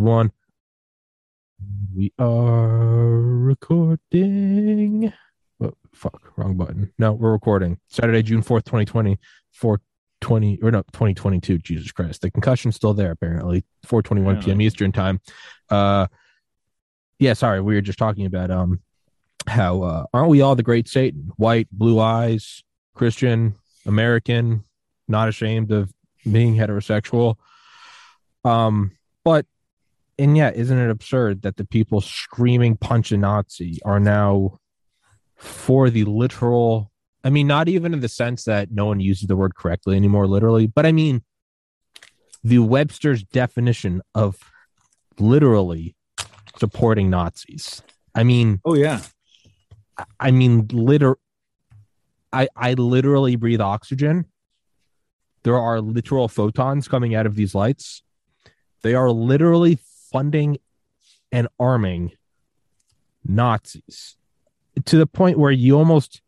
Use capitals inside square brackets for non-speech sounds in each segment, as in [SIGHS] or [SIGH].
one. We are recording. Oh, fuck, wrong button. No, we're recording. Saturday, June 4th, 2020, 420 or no, 2022. Jesus Christ. The concussion's still there, apparently. 421 yeah. p.m. Eastern time. Uh yeah, sorry, we were just talking about um how uh aren't we all the great Satan? White, blue eyes, Christian, American, not ashamed of being heterosexual. Um, but and yet, isn't it absurd that the people screaming punch a Nazi are now for the literal? I mean, not even in the sense that no one uses the word correctly anymore, literally, but I mean the Webster's definition of literally supporting Nazis. I mean, oh yeah, I mean, liter. I I literally breathe oxygen. There are literal photons coming out of these lights. They are literally funding and arming Nazis to the point where you almost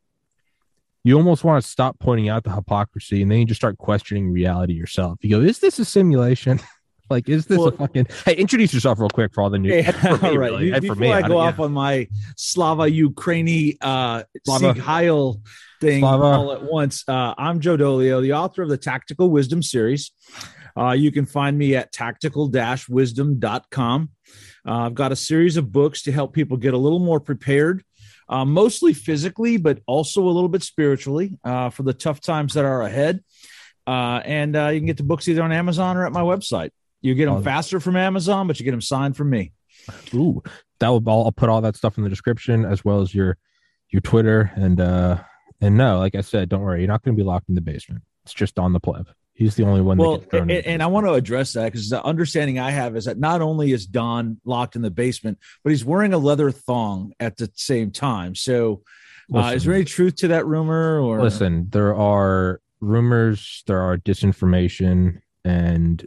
you almost want to stop pointing out the hypocrisy and then you just start questioning reality yourself. You go, is this a simulation? [LAUGHS] like, is this well, a fucking hey, introduce yourself real quick for all the new [LAUGHS] hey, [LAUGHS] all right. Really. Before me, I go off yeah. on my Slava Ukraini uh Slava. Heil thing Slava. all at once. Uh, I'm Joe Dolio, the author of the Tactical Wisdom series. Uh, you can find me at tactical wisdom.com. Uh, I've got a series of books to help people get a little more prepared, uh, mostly physically, but also a little bit spiritually uh, for the tough times that are ahead. Uh, and uh, you can get the books either on Amazon or at my website. You get them faster from Amazon, but you get them signed from me. Ooh, that will I'll put all that stuff in the description as well as your your Twitter and uh and no, like I said, don't worry, you're not going to be locked in the basement. It's just on the pleb. He's the only one. Well, and, and, I want to address that because the understanding I have is that not only is Don locked in the basement, but he's wearing a leather thong at the same time. So, uh, is there any truth to that rumor? Or listen, there are rumors, there are disinformation, and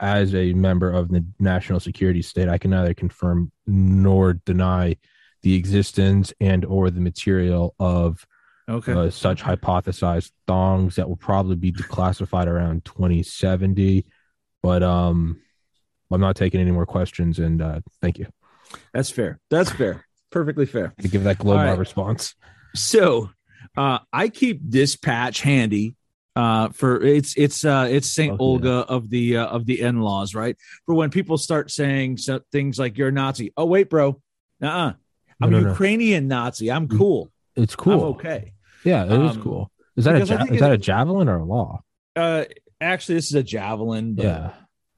as a member of the national security state, I can neither confirm nor deny the existence and or the material of okay. Uh, such hypothesized thongs that will probably be declassified around 2070. But um, I'm not taking any more questions. And uh, thank you. That's fair. That's fair. Perfectly fair. To give that global right. response. So uh, I keep this patch handy uh for it's it's uh it's saint oh, olga yeah. of the uh, of the in-laws right for when people start saying so, things like you're a nazi oh wait bro uh-uh i'm no, no, ukrainian no. nazi i'm cool it's cool. I'm okay. Yeah, it um, is cool. Is that a ja- is that a javelin or a law? Uh, actually, this is a javelin. But, yeah,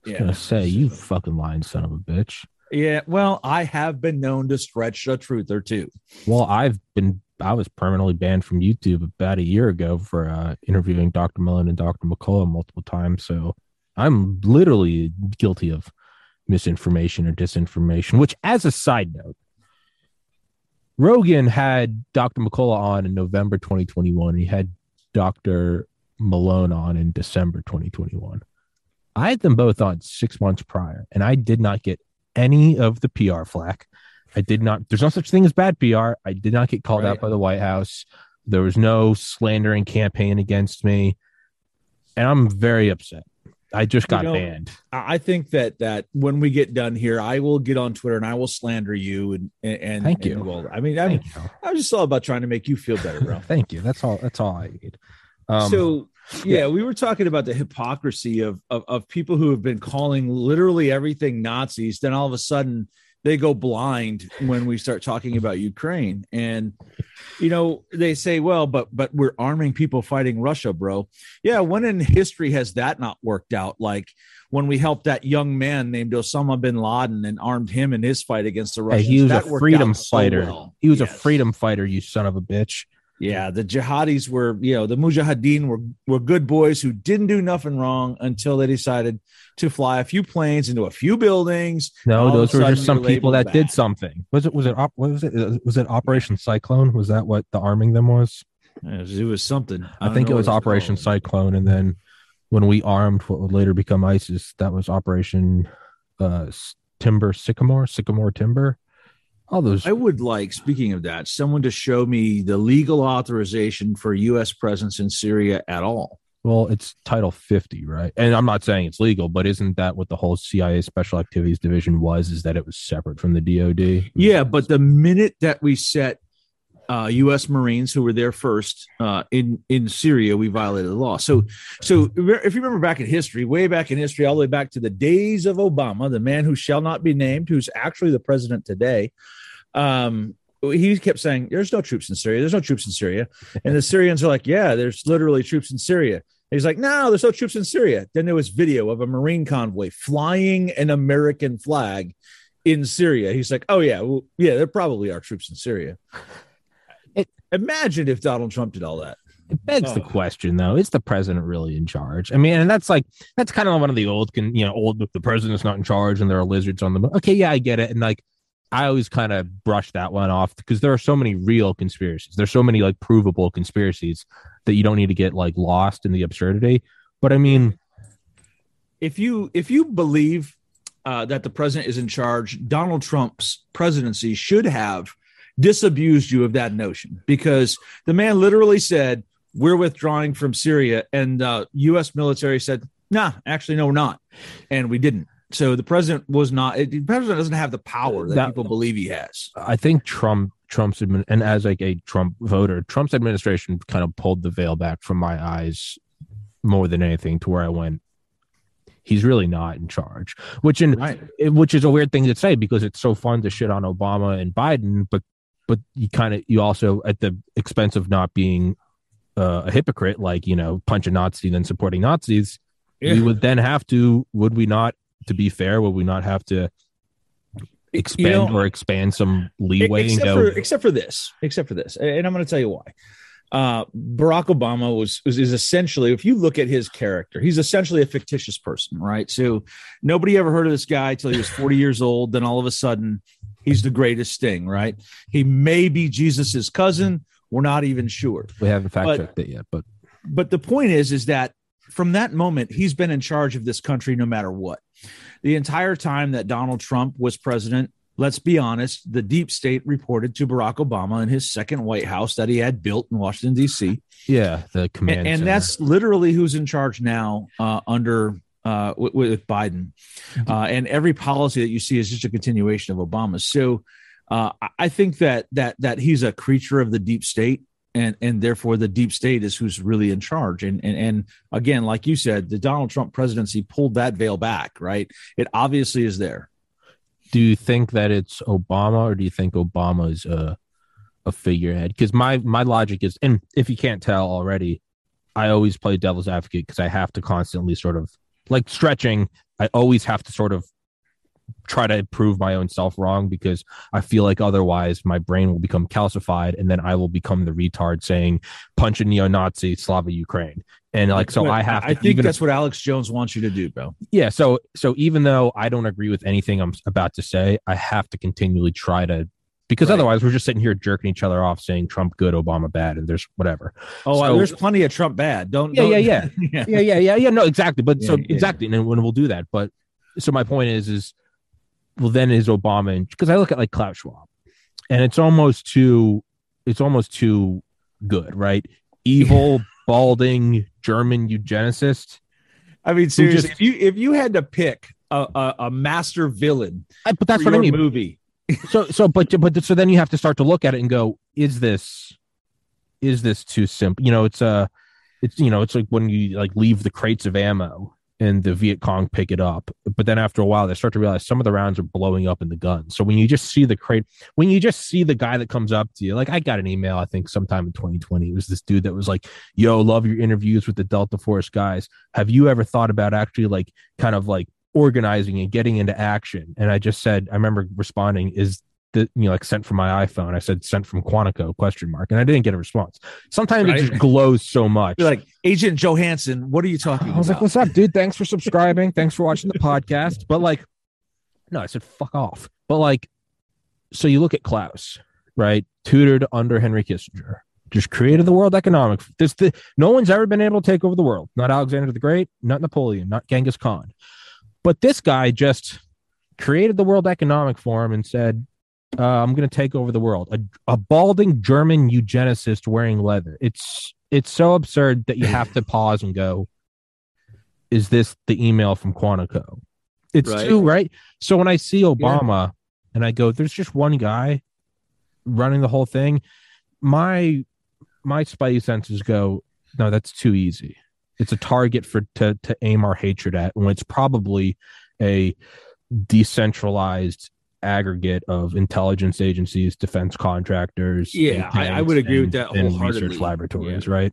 I was gonna say you fucking lying son of a bitch. Yeah, well, I have been known to stretch a truth or two. Well, I've been I was permanently banned from YouTube about a year ago for uh, interviewing Dr. Malone and Dr. McCullough multiple times. So I'm literally guilty of misinformation or disinformation. Which, as a side note, Rogan had Dr. McCullough on in November 2021. He had Dr. Malone on in December 2021. I had them both on six months prior, and I did not get any of the PR flack. I did not, there's no such thing as bad PR. I did not get called right. out by the White House. There was no slandering campaign against me. And I'm very upset. I just got you know, banned. I think that that when we get done here, I will get on Twitter and I will slander you and and thank and you. Well, I mean, I'm, I'm just all about trying to make you feel better, bro. [LAUGHS] thank you. That's all. That's all I need. Um, so yeah, yeah, we were talking about the hypocrisy of, of of people who have been calling literally everything Nazis. Then all of a sudden they go blind when we start talking about Ukraine. And you know, they say, well, but but we're arming people fighting Russia, bro. Yeah, when in history has that not worked out? Like when we helped that young man named Osama bin Laden and armed him in his fight against the Russians. Hey, he was that a freedom fighter. So well. He was yes. a freedom fighter, you son of a bitch. Yeah, the jihadis were, you know, the mujahideen were were good boys who didn't do nothing wrong until they decided to fly a few planes into a few buildings. No, those were just some people that bad. did something. Was it was it what was it was it Operation Cyclone? Was that what the arming them was? It was something. I, I think it was Operation called. Cyclone, and then when we armed what would later become ISIS, that was Operation uh, Timber Sycamore, Sycamore Timber all those i would like speaking of that someone to show me the legal authorization for u.s presence in syria at all. Well it's title 50 right? And i'm not saying it's legal but isn't that what the whole cia special activities division was is that it was separate from the dod yeah but the minute that we set uh, U.S. Marines who were there first uh, in in Syria, we violated the law. So, so if you remember back in history, way back in history, all the way back to the days of Obama, the man who shall not be named, who's actually the president today, um, he kept saying, "There's no troops in Syria. There's no troops in Syria," and the Syrians are like, "Yeah, there's literally troops in Syria." He's like, "No, there's no troops in Syria." Then there was video of a Marine convoy flying an American flag in Syria. He's like, "Oh yeah, well, yeah, there probably are troops in Syria." Imagine if Donald Trump did all that. It begs oh. the question, though: Is the president really in charge? I mean, and that's like that's kind of one of the old, can you know, old. The president's not in charge, and there are lizards on the. Okay, yeah, I get it, and like I always kind of brush that one off because there are so many real conspiracies. There's so many like provable conspiracies that you don't need to get like lost in the absurdity. But I mean, if you if you believe uh, that the president is in charge, Donald Trump's presidency should have disabused you of that notion because the man literally said, We're withdrawing from Syria. And the uh, U.S. military said, Nah, actually, no, we're not. And we didn't. So the president was not, the president doesn't have the power that, that people believe he has. I think Trump, Trump's, admin, and as like a Trump voter, Trump's administration kind of pulled the veil back from my eyes more than anything to where I went, he's really not in charge which in right. which is a weird thing to say because it's so fun to shit on obama and biden but but you kind of you also at the expense of not being uh, a hypocrite, like you know, punch a Nazi then supporting Nazis. Yeah. We would then have to, would we not, to be fair, would we not have to expand you know, or expand some leeway? Except, for, except for this, except for this, and I'm going to tell you why. Uh, Barack Obama was, was is essentially, if you look at his character, he's essentially a fictitious person, right? So nobody ever heard of this guy till he was 40 years old. Then all of a sudden, he's the greatest thing, right? He may be Jesus's cousin. We're not even sure. We haven't fact checked it yet, but but the point is, is that from that moment, he's been in charge of this country no matter what. The entire time that Donald Trump was president, let's be honest, the deep state reported to Barack Obama in his second White House that he had built in Washington D.C. Yeah, the command, and, and that's literally who's in charge now uh, under uh, with, with, Biden, mm-hmm. uh, and every policy that you see is just a continuation of Obama. So uh, I think that that that he's a creature of the deep state, and and therefore the deep state is who's really in charge. And and and again, like you said, the Donald Trump presidency pulled that veil back. Right? It obviously is there. Do you think that it's Obama, or do you think Obama is a a figurehead? Because my my logic is, and if you can't tell already, I always play devil's advocate because I have to constantly sort of like stretching, I always have to sort of try to prove my own self wrong because I feel like otherwise my brain will become calcified and then I will become the retard saying punch a neo-Nazi Slava Ukraine. And like so I have to, I think that's if, what Alex Jones wants you to do, Bill. Yeah, so so even though I don't agree with anything I'm about to say, I have to continually try to because right. otherwise we're just sitting here jerking each other off saying Trump good, Obama bad, and there's whatever. Oh, so, there's plenty of Trump bad. Don't yeah, don't, yeah, yeah, [LAUGHS] yeah, yeah, yeah, yeah, yeah. No, exactly. But yeah, so yeah. exactly, and when we'll do that. But so my point is, is well, then is Obama because I look at like Klaus Schwab, and it's almost too, it's almost too good, right? Evil, [LAUGHS] balding German eugenicist. I mean, seriously, just, if you if you had to pick a, a, a master villain, I, but that's what I mean. Movie so so but but so then you have to start to look at it and go is this is this too simple you know it's a uh, it's you know it's like when you like leave the crates of ammo and the Viet Cong pick it up. But then after a while, they start to realize some of the rounds are blowing up in the gun. So when you just see the crate, when you just see the guy that comes up to you, like I got an email, I think sometime in 2020, it was this dude that was like, Yo, love your interviews with the Delta Force guys. Have you ever thought about actually like kind of like organizing and getting into action. And I just said, I remember responding, is the you know like sent from my iphone. I said sent from quantico question mark. And i didn't get a response. Sometimes right. it just glows so much. You're like agent johansson what are you talking i was about? like what's up dude? Thanks for subscribing. Thanks for watching the podcast. But like no i said fuck off. But like so you look at klaus right? Tutored under henry kissinger. Just created the world economic this the, no one's ever been able to take over the world. Not alexander the great not napoleon not genghis khan but this guy just created the world economic forum and said uh, i'm going to take over the world a, a balding german eugenicist wearing leather it's it's so absurd that you have to [LAUGHS] pause and go is this the email from quantico it's right. too right so when i see obama yeah. and i go there's just one guy running the whole thing my my spidey senses go, no, that's too easy. It's a target for to to aim our hatred at when it's probably a decentralized aggregate of intelligence agencies, defense contractors. Yeah, I, I, would agree and, with that wholeheartedly. Research laboratories, yeah. right?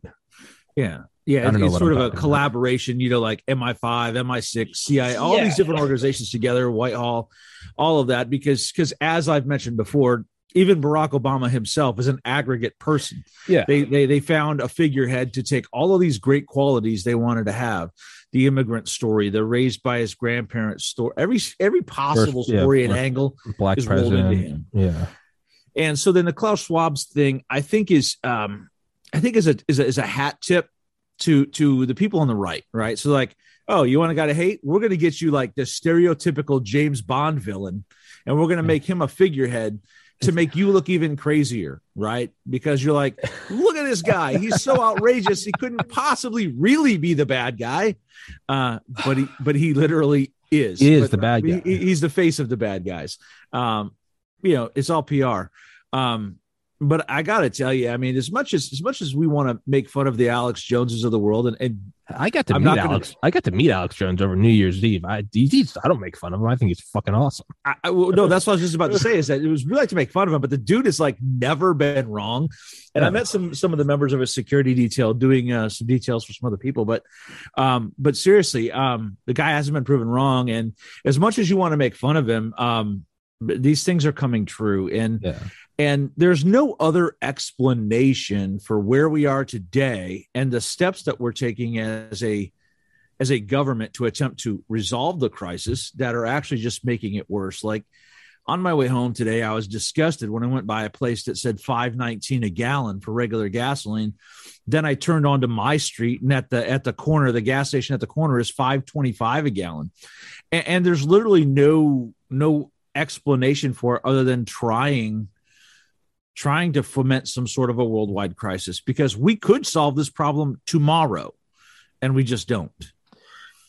Yeah. Yeah, it's, it's sort of a collaboration, you know, like MI5, MI6, CIA, all yeah. these different organizations together, Whitehall, all of that, because because as I've mentioned before, even Barack Obama himself is an aggregate person. Yeah. They, they, they found a figurehead to take all of these great qualities they wanted to have. The immigrant story, the raised by his grandparents story, every every possible First, story yeah, and angle black is president. rolled into him. Yeah. And so then the Klaus Schwab's thing, I think is um I think is a is a is a hat tip to to the people on the right, right? So like, oh, you want a guy to hate? We're gonna get you like the stereotypical James Bond villain, and we're gonna make him a figurehead to make you look even crazier, right? Because you're like, look at this guy. He's so outrageous. He couldn't possibly really be the bad guy. Uh, but he but he literally is. He is but, the bad guy. He, he's the face of the bad guys. Um, you know, it's all PR. Um, but I gotta tell you, I mean, as much as as much as we want to make fun of the Alex Joneses of the world, and, and I got to I'm meet Alex. Gonna, I got to meet Alex Jones over New Year's Eve. I he's, I don't make fun of him. I think he's fucking awesome. I, I, well, no, that's what I was just about to say. Is that it was we like to make fun of him, but the dude has like never been wrong. And yeah. I met some some of the members of his security detail doing uh, some details for some other people, but um, but seriously, um, the guy hasn't been proven wrong. And as much as you want to make fun of him, um, these things are coming true. And yeah and there's no other explanation for where we are today and the steps that we're taking as a as a government to attempt to resolve the crisis that are actually just making it worse. Like on my way home today, I was disgusted when I went by a place that said 519 a gallon for regular gasoline. Then I turned onto my street and at the at the corner, the gas station at the corner is 525 a gallon. And, and there's literally no no explanation for it other than trying trying to foment some sort of a worldwide crisis because we could solve this problem tomorrow and we just don't.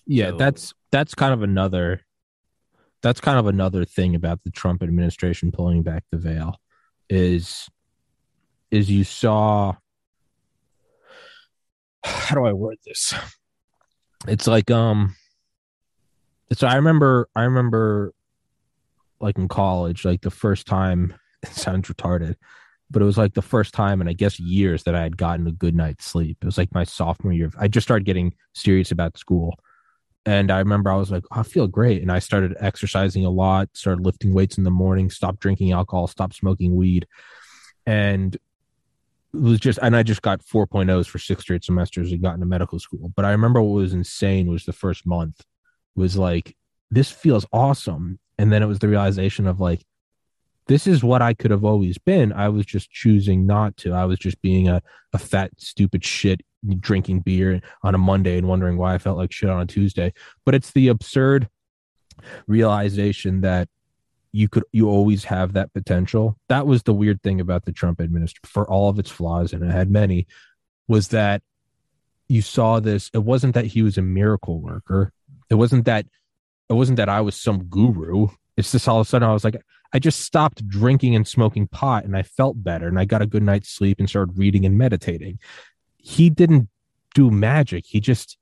Yeah, so, that's that's kind of another that's kind of another thing about the Trump administration pulling back the veil is is you saw [SIGHS] how do I word this? It's like um it's I remember I remember like in college, like the first time [LAUGHS] sounds retarded, but it was like the first time in I guess years that I had gotten a good night's sleep. It was like my sophomore year. I just started getting serious about school. And I remember I was like, oh, I feel great. And I started exercising a lot, started lifting weights in the morning, stopped drinking alcohol, stopped smoking weed. And it was just, and I just got 4.0s for six straight semesters and got into medical school. But I remember what was insane was the first month was like, this feels awesome. And then it was the realization of like, this is what I could have always been. I was just choosing not to. I was just being a, a fat, stupid shit drinking beer on a Monday and wondering why I felt like shit on a Tuesday. But it's the absurd realization that you could you always have that potential. That was the weird thing about the Trump administration for all of its flaws, and it had many, was that you saw this. It wasn't that he was a miracle worker. It wasn't that it wasn't that I was some guru. It's just all of a sudden I was like, I just stopped drinking and smoking pot and I felt better and I got a good night's sleep and started reading and meditating. He didn't do magic. He just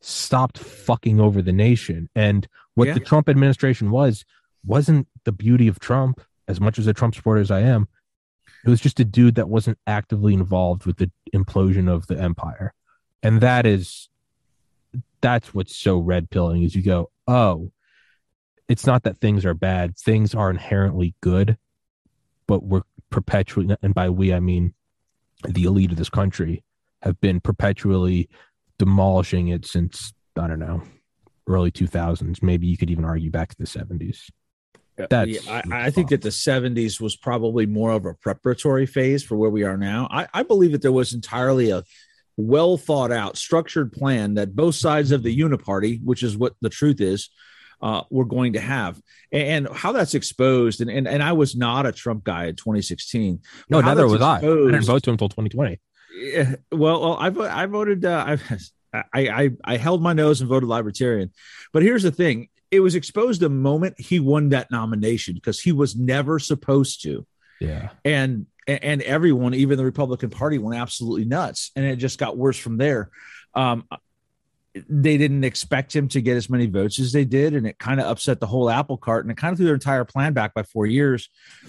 stopped fucking over the nation. And what yeah. the Trump administration was, wasn't the beauty of Trump, as much as a Trump supporter as I am. It was just a dude that wasn't actively involved with the implosion of the empire. And that is, that's what's so red pilling is you go, oh, it's not that things are bad things are inherently good but we're perpetually, and by we I mean the elite of this country, have been perpetually demolishing it since I don't know early 2000s. Maybe you could even argue back to the 70s. That's yeah, I, I, think that the 70s was probably more of a preparatory phase for where we are now. I, I believe that there was entirely a well thought out, structured plan that both sides of the uniparty, which is what the truth is, uh, were going to have. And, and how that's exposed, and, and, and I was not a Trump guy in 2016. No, neither was exposed, I. I didn't vote to him until 2020. Yeah, Well, well I, I voted. Uh, I, I I held my nose and voted Libertarian. But here's the thing: it was exposed the moment he won that nomination because he was never supposed to. Yeah. And and everyone, even the Republican Party, went absolutely nuts, and it just got worse from there. Um, they didn't expect him to get as many votes as they did, and it kind of upset the whole apple cart, and it kind of threw their entire plan back by four years,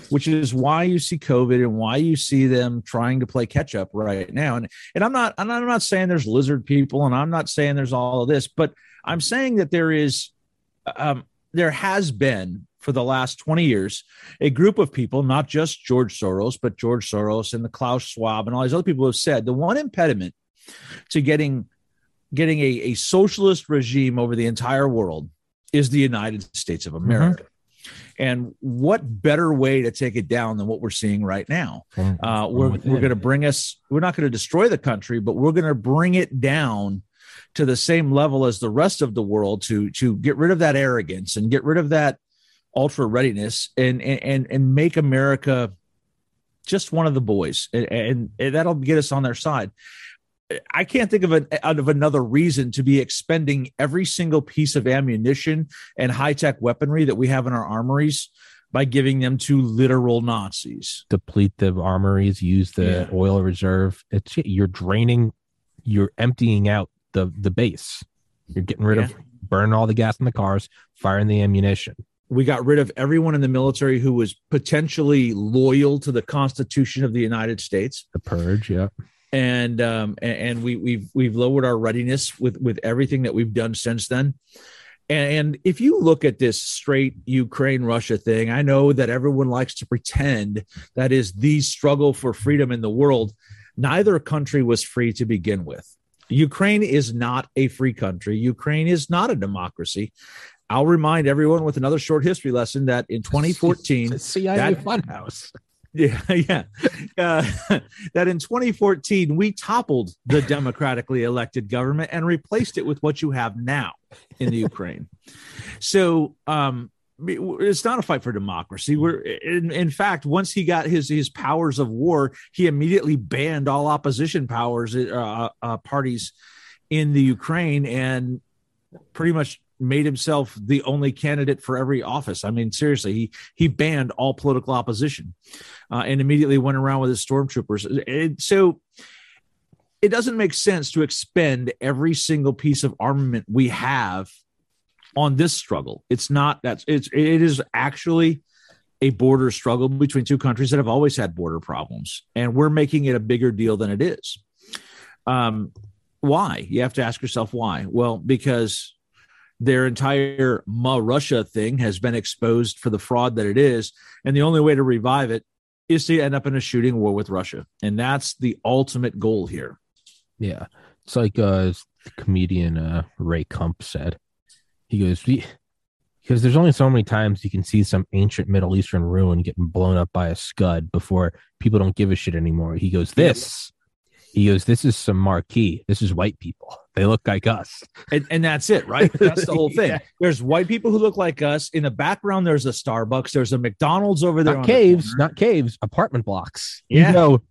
which is why you see COVID and why you see them trying to play catch up right now. And and I'm not not, I'm not saying there's lizard people, and I'm not saying there's all of this, but I'm saying that there is, um, there has been for the last 20 years a group of people, not just George Soros, but George Soros and the Klaus Schwab and all these other people have said the one impediment to getting getting a, a socialist regime over the entire world is the United States of America. Mm-hmm. And what better way to take it down than what we're seeing right now? Uh, we're we're going to bring us, we're not going to destroy the country, but we're going to bring it down to the same level as the rest of the world to to get rid of that arrogance and get rid of that ultra readiness and and and make America just one of the boys and, and, and that'll get us on their side. I can't think of an out of another reason to be expending every single piece of ammunition and high tech weaponry that we have in our armories by giving them to literal Nazis. Deplete the armories, use the yeah. oil reserve. It's you're draining, you're emptying out the the base. You're getting rid yeah. of burning all the gas in the cars, firing the ammunition. We got rid of everyone in the military who was potentially loyal to the Constitution of the United States. The purge, yeah and um, and, we, we've we've lowered our readiness with with everything that we've done since then. And if you look at this straight Ukraine Russia thing, I know that everyone likes to pretend that is the struggle for freedom in the world. Neither country was free to begin with. Ukraine is not a free country. Ukraine is not a democracy. I'll remind everyone with another short history lesson that in 2014, [LAUGHS] CIA that, Funhouse. Yeah, [LAUGHS] yeah. Uh, [LAUGHS] that in 2014, we toppled the democratically elected government and replaced it with what you have now in the Ukraine. So, um, it's not a fight for democracy. We're in, in fact, once he got his his powers of war, he immediately banned all opposition powers uh, uh, parties in the Ukraine and pretty much made himself the only candidate for every office. I mean, seriously, he he banned all political opposition, uh, and immediately went around with his stormtroopers. It, so it doesn't make sense to expend every single piece of armament we have on this struggle. It's not that's it's it is actually a border struggle between two countries that have always had border problems, and we're making it a bigger deal than it is. Um, why? You have to ask yourself why. Well, because their entire Ma Russia thing has been exposed for the fraud that it is. And the only way to revive it is to end up in a shooting war with Russia. And that's the ultimate goal here. Yeah. It's like uh, comedian uh, Ray Kump said. He goes, because there's only so many times you can see some ancient Middle Eastern ruin getting blown up by a scud before people don't give a shit anymore. He goes, This he goes, This is some marquee. This is white people. They look like us. [LAUGHS] And, and that's it, right? That's the whole [LAUGHS] thing. yeah. There's white people who look like us. In the background, there's a Starbucks. There's a McDonald's over there. Not caves, the not caves, apartment blocks. Yeah. You know,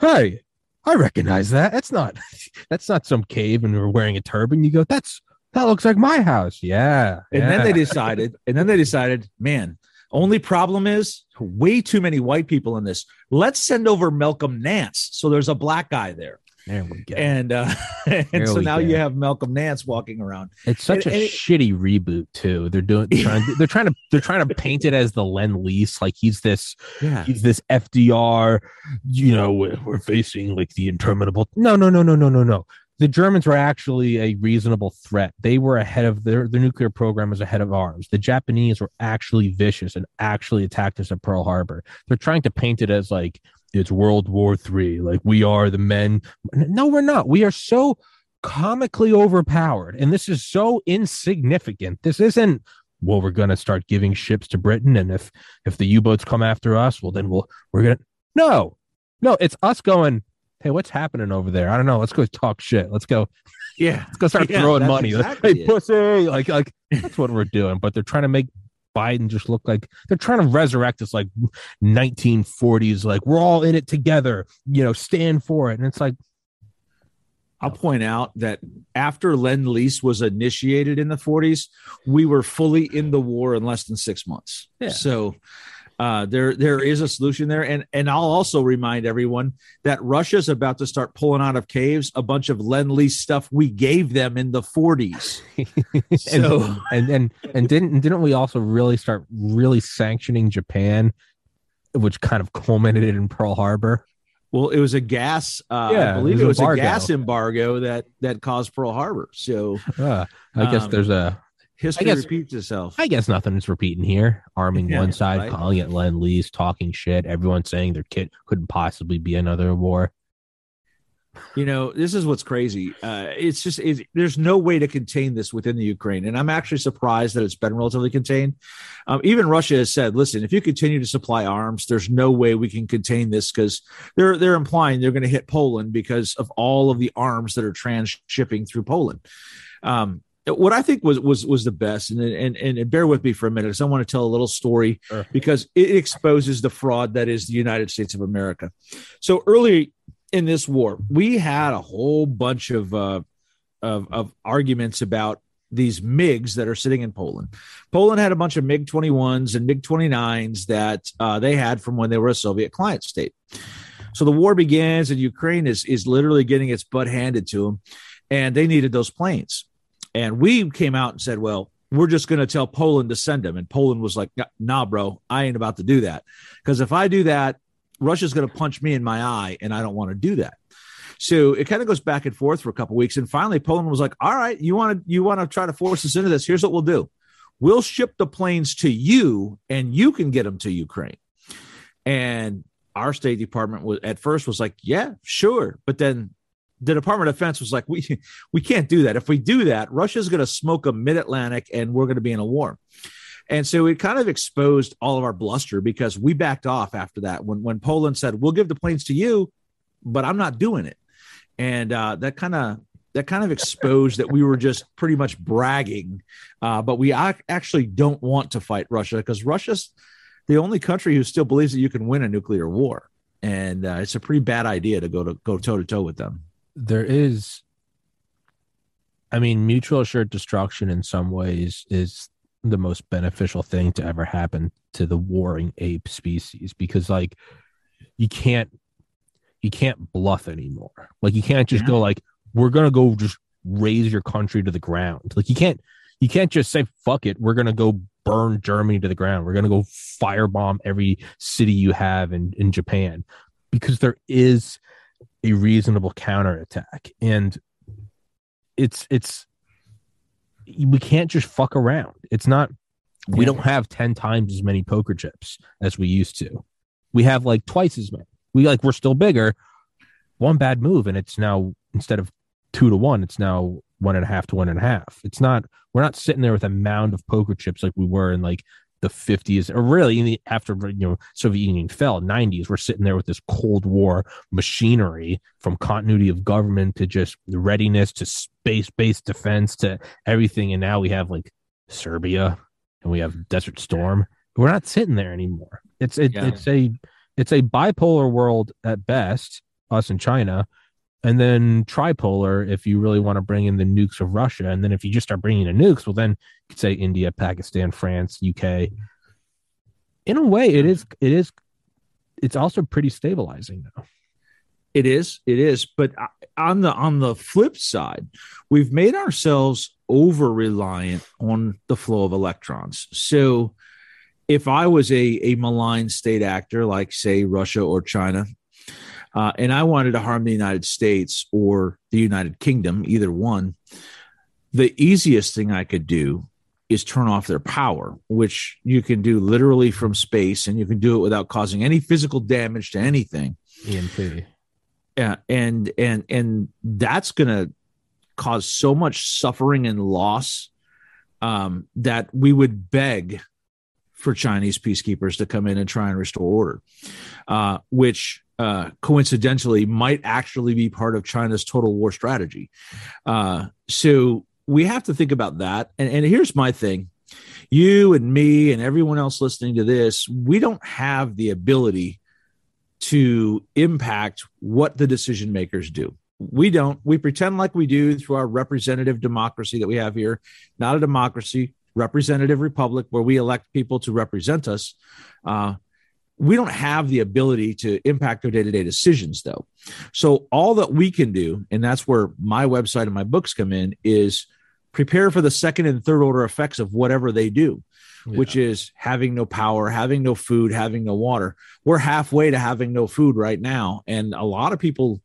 hey, I recognize that. That's not [LAUGHS] that's not some cave and we're wearing a turban. You go, that's that looks like my house. Yeah. And yeah. then they decided, and then they decided, man, only problem is way too many white people in this. Let's send over Malcolm Nance. So there's a black guy there. There we go. And uh, [LAUGHS] and so now go. you have Malcolm Nance walking around. It's such and, a and shitty reboot too. They're doing they're trying, they're trying to they're trying to paint it as the Lend Lease, like he's this yeah. he's this FDR. You know, we're, we're facing like the interminable. No, no, no, no, no, no, no. The Germans were actually a reasonable threat. They were ahead of their their nuclear program was ahead of ours. The Japanese were actually vicious and actually attacked us at Pearl Harbor. They're trying to paint it as like it's World War Three, like we are the men. No, we're not. We are so comically overpowered, and this is so insignificant. This isn't well, we're to start giving ships to Britain, and if if the U boats come after us, well, then we'll we're gonna no, no, it's us going hey, what's happening over there? I don't know. Let's go talk shit. Let's go. Yeah, let's go start yeah, throwing money. [LAUGHS] Exactly hey, pussy! Like, like that's what we're doing. But they're trying to make Biden just look like they're trying to resurrect this like 1940s. Like we're all in it together. You know, stand for it. And it's like, I'll point out that after Lend Lease was initiated in the 40s, we were fully in the war in less than six months. Yeah. So uh, there there is a solution there, and and I'll also remind everyone that Russia's about to start pulling out of caves a bunch of lend lease stuff we gave them in the 40s. [LAUGHS] so and, and and didn't didn't we also really start really sanctioning Japan, which kind of culminated in Pearl Harbor? Well, it was a gas. Uh, yeah, I believe it was, it was a gas embargo that that caused Pearl Harbor. So uh, I guess um, there's a history guess, repeats itself. I guess nothing is repeating here. Arming yeah, one side, right? calling it Lend lease, talking shit. Everyone saying their kit couldn't possibly be another war. You know, this is what's crazy. Uh, it's just it's, there's no way to contain this within the Ukraine, and I'm actually surprised that it's been relatively contained. Um, even Russia has said, "Listen, if you continue to supply arms, there's no way we can contain this because they're they're implying they're going to hit Poland because of all of the arms that are transshipping through Poland." Um, what I think was was was the best, and and and bear with me for a minute, because I want to tell a little story sure. because it exposes the fraud that is the United States of America. So early in this war, we had a whole bunch of uh, of, of arguments about these MiGs that are sitting in Poland. Poland had a bunch of MiG 21s and MiG 29s that uh, they had from when they were a Soviet client state. So the war begins, and Ukraine is is literally getting its butt handed to them, and they needed those planes. And we came out and said, well, we're just going to tell Poland to send them. And Poland was like, nah, bro, I ain't about to do that. Because if I do that, Russia's going to punch me in my eye, and I don't want to do that. So it kind of goes back and forth for a couple weeks, and finally Poland was like, "All right, you want to you want to try to force us into this? Here's what we'll do: we'll ship the planes to you, and you can get them to Ukraine." And our State Department was at first was like, "Yeah, sure," but then the Department of Defense was like, we [LAUGHS] we can't do that. If we do that, Russia's going to smoke a mid Atlantic, and we're going to be in a war. And so it kind of exposed all of our bluster because we backed off after that. When when Poland said, "We'll give the planes to you, but I'm not doing it," and uh, that kind of that kind of exposed that we were just pretty much bragging. Uh, but we actually don't want to fight Russia because Russia's the only country who still believes that you can win a nuclear war, and uh, it's a pretty bad idea to go to go toe to toe with them there is I mean, mutual assured destruction in some ways is the most beneficial thing to ever happen to the warring ape species because like you can't you can't bluff anymore. Like you can't just yeah. go like we're going to go just raise your country to the ground. Like you can't you can't just say fuck it, we're going to go burn Germany to the ground. We're going to go firebomb every city you have in in Japan because there is a reasonable counterattack. And it's it's we can't just fuck around. It's not we don't have 10 times as many poker chips as we used to. We have like twice as many. We like we're still bigger. One bad move and it's now instead of two to one, it's now one and a half to one and a half. It's not we're not sitting there with a mound of poker chips like we were in like the 50s or really the, after you know Soviet Union fell 90s we're sitting there with this Cold War machinery from continuity of government to just readiness to space based defense to everything. And now we have like Serbia and we have Desert Storm. We're not sitting there anymore. It's it, yeah. it's a it's a bipolar world at best us and China and then tripolar if you really want to bring in the nukes of Russia. And then if you just start bringing in nukes, well, then you could say India, Pakistan, France, UK. In a way, it is it is it's also pretty stabilizing now. It is, it is. But uh, on the on the flip side, we've made ourselves over reliant on the flow of electrons. So if I was a, a malign state actor like say Russia or China, uh, and I wanted to harm the United States or the United Kingdom, either one, the easiest thing I could do is turn off their power, which you can do literally from space, and you can do it without causing any physical damage to anything. EMP. Yeah, and and and that's going to cause so much suffering and loss um, that we would beg for Chinese peacekeepers to come in and try and restore order, uh, which uh, coincidentally might actually be part of China's total war strategy. Uh, so we have to think about that. And, and here's my thing you and me and everyone else listening to this, we don't have the ability to impact what the decision makers do. We don't. We pretend like we do through our representative democracy that we have here. Not a democracy, representative republic where we elect people to represent us. Uh, we don't have the ability to impact their day-to-day decisions though. So all that we can do and that's where my website and my books come in is prepare for the second and third order effects of whatever they do yeah. which is having no power having no food having no water. We're halfway to having no food right now and a lot of people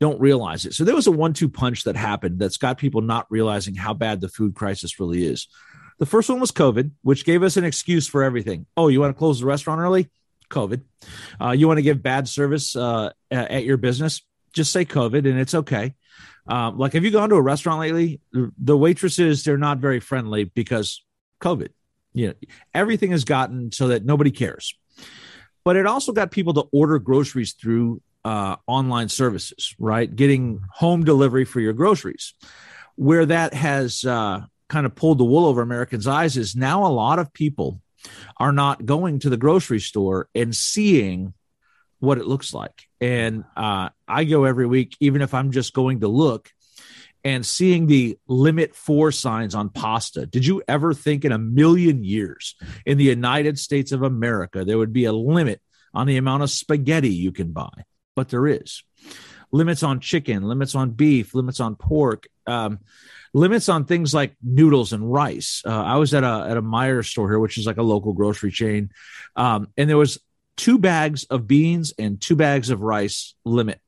don't realize it. So there was a one-two punch that happened that's got people not realizing how bad the food crisis really is. The first one was covid which gave us an excuse for everything. Oh you want to close the restaurant early COVID. Uh, you want to give bad service uh, at your business, just say COVID and it's okay. Um, like, have you gone to a restaurant lately? The waitresses, they're not very friendly because COVID. You know, everything has gotten so that nobody cares. But it also got people to order groceries through uh, online services, right? Getting home delivery for your groceries. Where that has uh, kind of pulled the wool over Americans' eyes is now a lot of people are not going to the grocery store and seeing what it looks like. And uh, I go every week, even if I'm just going to look and seeing the limit four signs on pasta. Did you ever think in a million years in the United States of America there would be a limit on the amount of spaghetti you can buy? But there is limits on chicken, limits on beef, limits on pork. Um, limits on things like noodles and rice. Uh, I was at a at a Meijer store here, which is like a local grocery chain, um, and there was two bags of beans and two bags of rice limit.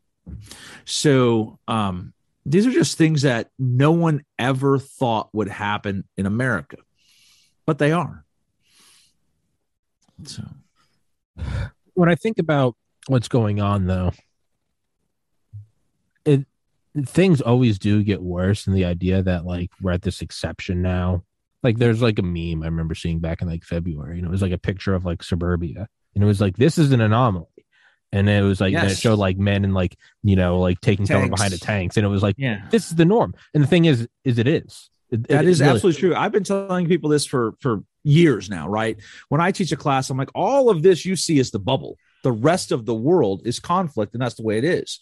So um, these are just things that no one ever thought would happen in America, but they are. So when I think about what's going on, though, it things always do get worse and the idea that like we're at this exception now. Like there's like a meme i remember seeing back in like february and it was like a picture of like suburbia and it was like this is an anomaly. And it was like yes. it showed like men and like you know like taking cover behind the tanks. and it was like yeah. This is the norm. And the thing is is it is. It, that it, is really- absolutely true. I've been telling people this for for years now right? When i teach a class i'm like all of this you see is the bubble. The rest of the world is conflict and that's the way it is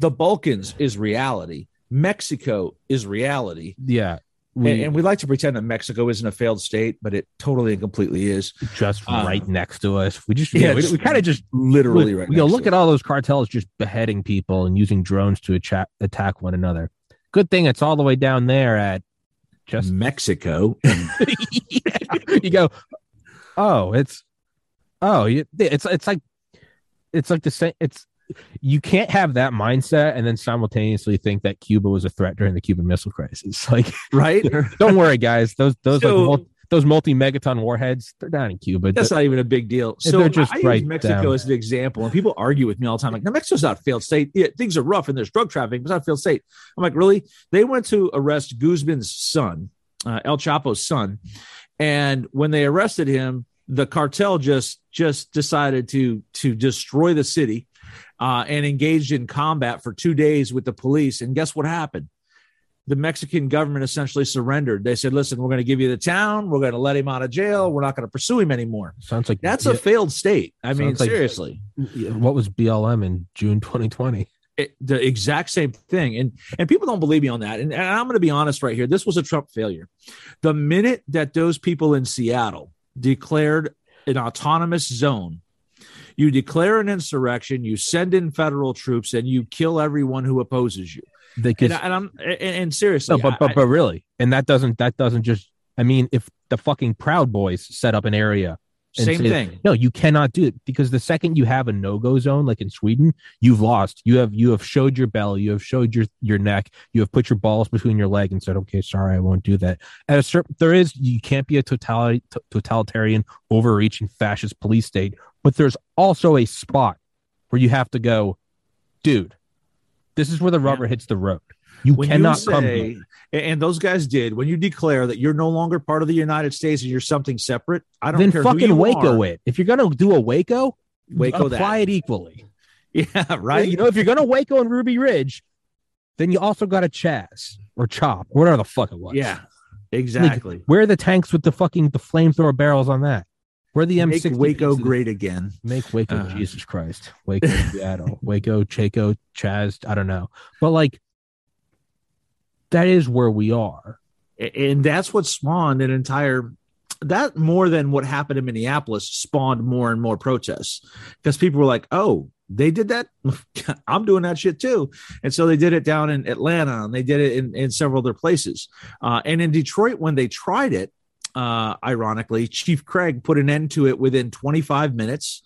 the Balkans is reality. Mexico is reality. Yeah. We, and, and, we like to pretend that Mexico isn't a failed state, but it totally and completely is. Just um, right next to us. We just, yeah, we, we kind of just literally right. We go look at all those cartels just beheading people and using drones to attack, attack one another. Good thing it's all the way down there at just Mexico. [LAUGHS] [LAUGHS] yeah. You go, oh, it's, oh, it's it's like, it's like the same. It's you can't have that mindset and then simultaneously think that Cuba was a threat during the Cuban Missile Crisis. [LAUGHS] Like, right? [LAUGHS] don't worry, guys. Those those so, like multi, those multi megaton warheads, they're down in Cuba. That's not even a big deal. So they're just I right use Mexico down. as an example, and people argue with me all the time. Like, now Mexico's not a failed state. Yeah, things are rough and there's drug trafficking, but it's not a failed state. I'm like, really? They went to arrest Guzman's son, uh, El Chapo's son, and when they arrested him, the cartel just just decided to to destroy the city uh, and engaged in combat for two days with the police. And guess what happened? The Mexican government essentially surrendered. They said, "Listen, we're going to give you the town. We're going to let him out of jail. We're not going to pursue him anymore." Sounds like that's yeah, a failed state. I mean, like, seriously. What was BLM in June 2020? It, the exact same thing and and people don't believe me on that and, and i'm going to be honest right here this was a trump failure the minute that those people in seattle declared an autonomous zone you declare an insurrection, you send in federal troops, and you kill everyone who opposes you. They and, and, I'm and, and seriously, no, but but but really, and that doesn't that doesn't just. I mean, if the fucking Proud Boys set up an area Same thing. No, you cannot do it because the second you have a no-go zone, like in Sweden, you've lost. You have you have showed your belly, you have showed your your neck, you have put your balls between your leg and said, "Okay, sorry, I won't do that." At a certain, there is you can't be a totality, totalitarian, overreaching fascist police state, but there's also a spot where you have to go, dude. This is where the rubber yeah. hits the road. You when cannot you say, come here. And those guys did. When you declare that you're no longer part of the United States and you're something separate, I don't then care. fucking Waco are. it. If you're gonna do a Waco, Waco apply that. it equally. [LAUGHS] Yeah, right. You know, if you're gonna Waco and Ruby Ridge, then you also got a Chaz or Chop, or whatever the fuck it was. Yeah, exactly. Like, where are the tanks with the fucking the flamethrower barrels on that? Where the M60 Make Waco pieces? great again. Make Waco, uh, Jesus Christ, Waco, [LAUGHS] Seattle, Waco, Chaco, Chaz. I don't know, but like that is where we are. And that's what spawned an entire that more than what happened in Minneapolis spawned more and more protests because people were like, oh, they did that. [LAUGHS] I'm doing that shit too. And so they did it down in Atlanta and they did it in, in several other places. Uh, and in Detroit, when they tried it, uh, ironically, Chief Craig put an end to it within 25 minutes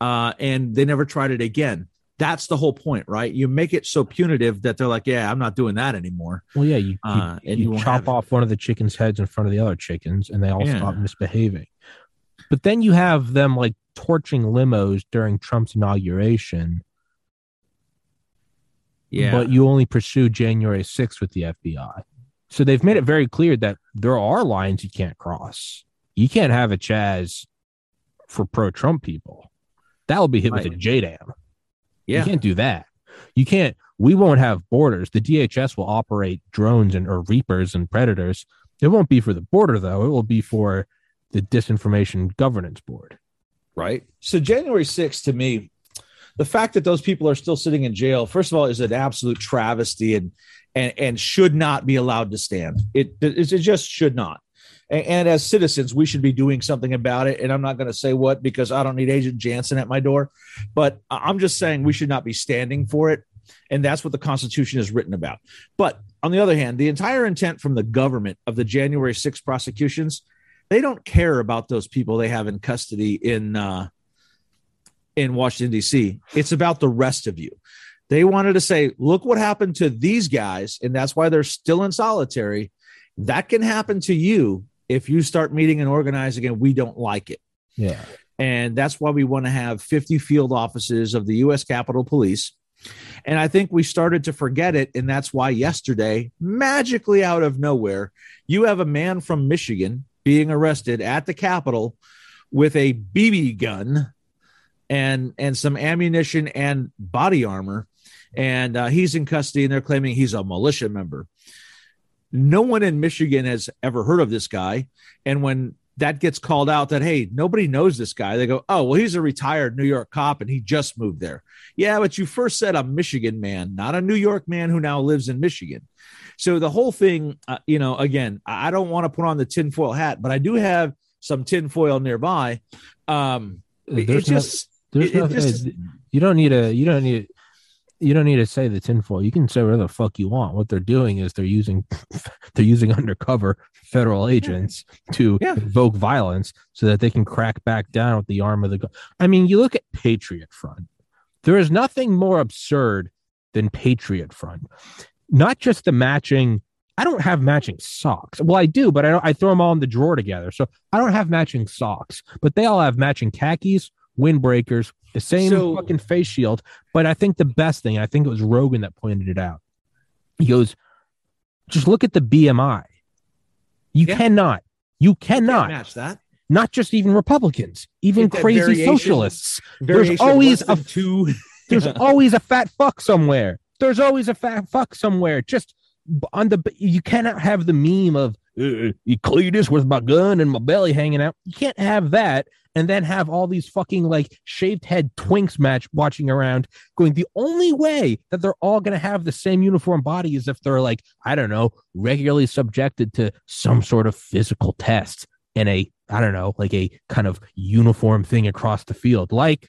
uh, and they never tried it again that's the whole point, right? You make it so punitive that they're like, "Yeah, I'm not doing that anymore." Well, yeah, you, uh, you, and you, you chop off one of the chickens' heads in front of the other chickens, and they all yeah. stop misbehaving. But then you have them like torching limos during Trump's inauguration. Yeah, but you only pursue January 6th with the FBI. So they've made it very clear that there are lines you can't cross. You can't have a Chaz for pro-Trump people. That will be hit right. with a JDAM. Yeah. You can't do that. You can't, we won't have borders. The DHS will operate drones and or reapers and predators. It won't be for the border though. It will be for the disinformation governance board. Right. So January 6th to me, the fact that those people are still sitting in jail, first of all, is an absolute travesty and and and should not be allowed to stand. It it, just should not. And, and, as citizens, we should be doing something about it. And I'm not going to say what because I don't need Agent Jansen at my door, but I'm just saying we should not be standing for it. And that's what the Constitution is written about. But on the other hand, the entire intent from the government of the January 6 prosecutions, they don't care about those people they have in custody in uh, in Washington D.C. It's about the rest of you. They wanted to say, look what happened to these guys, and that's why they're still in solitary. That can happen to you if you start meeting and organizing and we don't like it. Yeah. And that's why we want to have 50 field offices of the U.S. Capitol Police. And I think we started to forget it. And that's why yesterday, magically out of nowhere, you have a man from Michigan being arrested at the Capitol with a BB gun and and some ammunition and body armor and uh, he's in custody and they're claiming he's a militia member no one in Michigan has ever heard of this guy. And when that gets called out that, hey, nobody knows this guy, they go, oh, well, he's a retired New York cop and he just moved there. Yeah, but you first said a Michigan man, not a New York man who now lives in Michigan. So the whole thing, uh, you know, again, I don't want to put on the tinfoil hat, but I do have some tinfoil nearby. Um, there's it just, no, there's it, no, it just, you don't need a, you don't need, you don't need to say the tinfoil. You can say whatever the fuck you want. What they're doing is they're using [LAUGHS] they're using undercover federal agents to yeah. invoke violence so that they can crack back down with the arm of the. Go- I mean, you look at Patriot Front. There is nothing more absurd than Patriot Front. Not just the matching. I don't have matching socks. Well, I do, but I don't. I throw them all in the drawer together. So I don't have matching socks, but they all have matching khakis, windbreakers, the same so, fucking face shield. But I think the best thing, I think it was Rogan that pointed it out. He goes, just look at the BMI. You yeah. cannot, you cannot you match that. Not just even Republicans, even crazy socialists. There's always a two. [LAUGHS] there's [LAUGHS] always a fat fuck somewhere. There's always a fat fuck somewhere. Just on the you cannot have the meme of uh, Cletus with my gun and my belly hanging out. You can't have that and then have all these fucking like shaved head twinks match watching around going the only way that they're all going to have the same uniform body is if they're like i don't know regularly subjected to some sort of physical test in a i don't know like a kind of uniform thing across the field like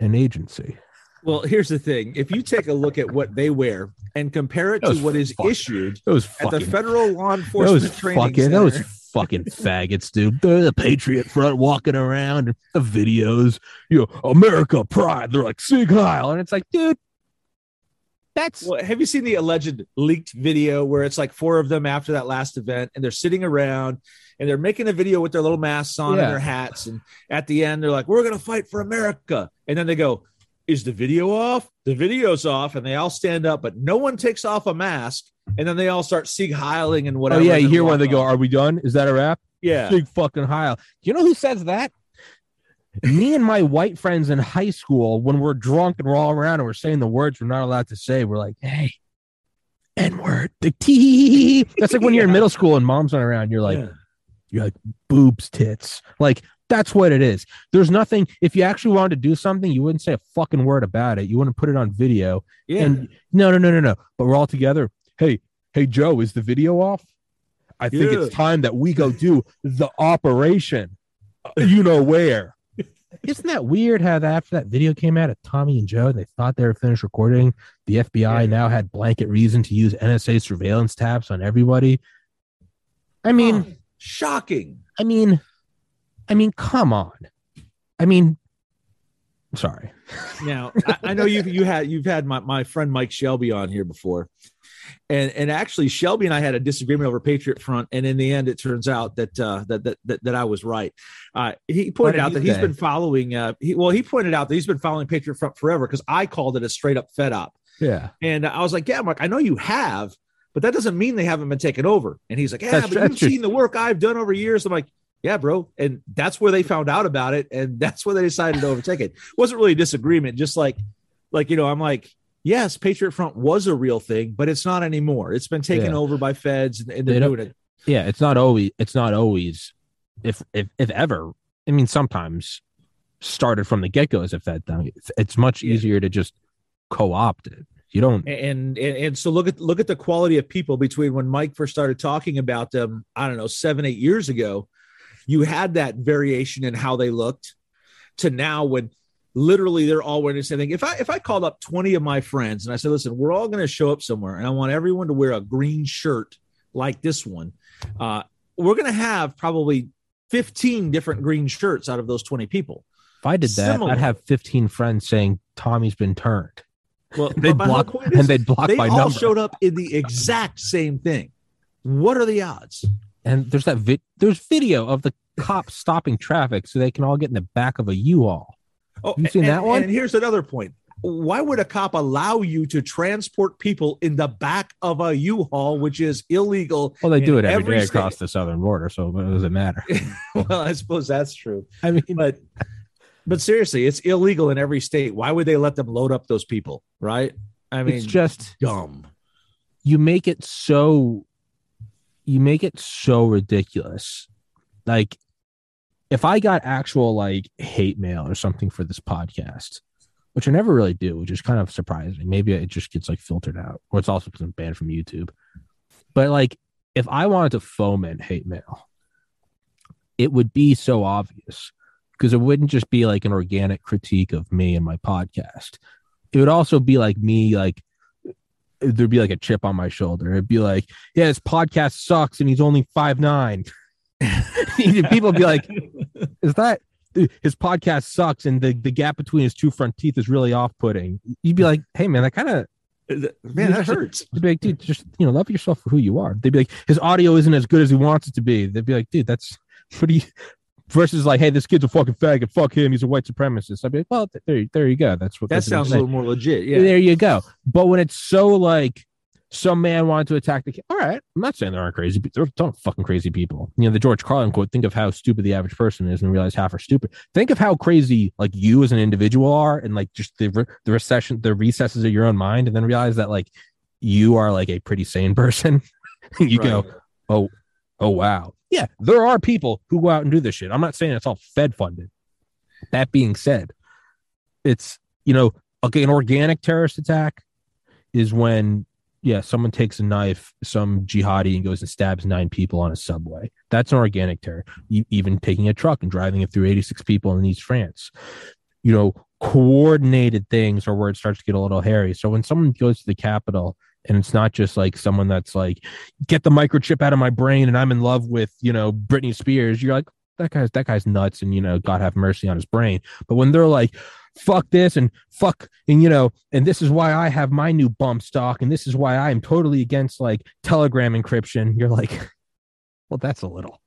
an agency well, here's the thing: if you take a look at what they wear and compare it to what is issued at the federal law enforcement training fucking, center, that was fucking faggots, dude. They're the Patriot Front walking around, the videos, you know, America Pride. They're like Sieg Heil, and it's like, dude, that's. Well, have you seen the alleged leaked video where it's like four of them after that last event, and they're sitting around and they're making a video with their little masks on yeah. and their hats, and at the end they're like, "We're gonna fight for America," and then they go, "Is the video off?" The video's off, and they all stand up, but no one takes off a mask and then they all start Sieg Heiling and oh, whatever. Oh yeah, you hear when they go, "Are we done? Is that a wrap?" Yeah, Sieg fucking Heil. You know who says that? Me and my white friends in high school, when we're drunk and we're all around and we're saying the words we're not allowed to say, we're like, "Hey, N word, the T." That's like when you're in middle school and mom's not around. You're like, yeah. you're like boobs, tits, like. That's what it is. There's nothing. If you actually wanted to do something, you wouldn't say a fucking word about it. You wouldn't put it on video. Yeah. And no, no, no, no, no. But we're all together hey, hey, Joe, is the video off? I think yeah. it's time that we go do the operation. You know where. [LAUGHS] Isn't that weird how that after that video came out of Tommy and Joe, they thought they were finished recording. The FBI yeah. now had blanket reason to use NSA surveillance tabs on everybody. I mean, oh, shocking. I mean, I mean, come on. I mean, sorry. Now I, I know you you had you've had my, my friend Mike Shelby on here before, and and actually Shelby and I had a disagreement over Patriot Front, and in the end, it turns out that uh, that, that, that that I was right. Uh, he pointed out that he's been following. Uh, he, well, he pointed out that he's been following Patriot Front forever because I called it a straight up fed up. Yeah, and I was like, yeah, Mark, I know you have, but that doesn't mean they haven't been taken over. And he's like, yeah, that's, but you've true. seen the work I've done over years. I'm like, yeah, bro. And that's where they found out about it, and that's where they decided to overtake it. it wasn't really a disagreement, just like, like you know, I'm like, yes, Patriot Front was a real thing, but it's not anymore. It's been taken yeah. over by feds and, and they're they doing it. Yeah, it's not always it's not always if if if ever. I mean, sometimes started from the get go as a fed thing. It's, it's much yeah. easier to just co-opt it. You don't and, and and so look at look at the quality of people between when Mike first started talking about them, I don't know, seven, eight years ago. You had that variation in how they looked to now when literally they're all wearing the same thing. If I if I called up 20 of my friends and I said, listen, we're all going to show up somewhere and I want everyone to wear a green shirt like this one, uh, we're going to have probably 15 different green shirts out of those 20 people. If I did that, Similar. I'd have 15 friends saying Tommy's been turned. Well, [LAUGHS] they'd block and they'd block they by all number. showed up in the exact same thing. What are the odds? And there's that vi- there's video of the cops stopping traffic so they can all get in the back of a U-Haul. Oh, you seen and, that one? And here's another point. Why would a cop allow you to transport people in the back of a U-Haul, which is illegal? Well, they do it every, every day state. across the southern border, so it doesn't matter. [LAUGHS] well, I suppose that's true. [LAUGHS] I mean, but but seriously, it's illegal in every state. Why would they let them load up those people? Right? I mean, it's just dumb. You make it so you make it so ridiculous. Like if I got actual like hate mail or something for this podcast, which I never really do, which is kind of surprising. Maybe it just gets like filtered out, or it's also been banned from YouTube. But like, if I wanted to foment hate mail, it would be so obvious because it wouldn't just be like an organic critique of me and my podcast. It would also be like me, like there'd be like a chip on my shoulder. It'd be like, yeah, this podcast sucks and he's only five nine. [LAUGHS] People be like, is that his podcast sucks and the, the gap between his two front teeth is really off putting? You'd be like, hey, man, that kind of. Man, that hurts. They'd be like, dude, just you know, love yourself for who you are. They'd be like, his audio isn't as good as he wants it to be. They'd be like, dude, that's pretty. Versus like, hey, this kid's a fucking faggot. Fuck him. He's a white supremacist. I'd be like, well, there, there you go. That's what. That sounds a little more legit. Yeah. There you go. But when it's so like some man wanted to attack the kid. All right, I'm not saying there aren't crazy, but there are fucking crazy people. You know, the George Carlin quote: "Think of how stupid the average person is, and realize half are stupid." Think of how crazy like you as an individual are, and like just the the recession, the recesses of your own mind, and then realize that like you are like a pretty sane person. [LAUGHS] you right. go, oh, oh wow, yeah, there are people who go out and do this shit. I'm not saying it's all Fed funded. That being said, it's you know, okay, an organic terrorist attack is when yeah, someone takes a knife, some jihadi, and goes and stabs nine people on a subway. That's an organic terror. even taking a truck and driving it through 86 people in Nice France. You know, coordinated things are where it starts to get a little hairy. So when someone goes to the Capitol and it's not just like someone that's like get the microchip out of my brain and i'm in love with you know britney spears you're like that guy's that guy's nuts and you know god have mercy on his brain but when they're like fuck this and fuck and you know and this is why i have my new bump stock and this is why i am totally against like telegram encryption you're like well that's a little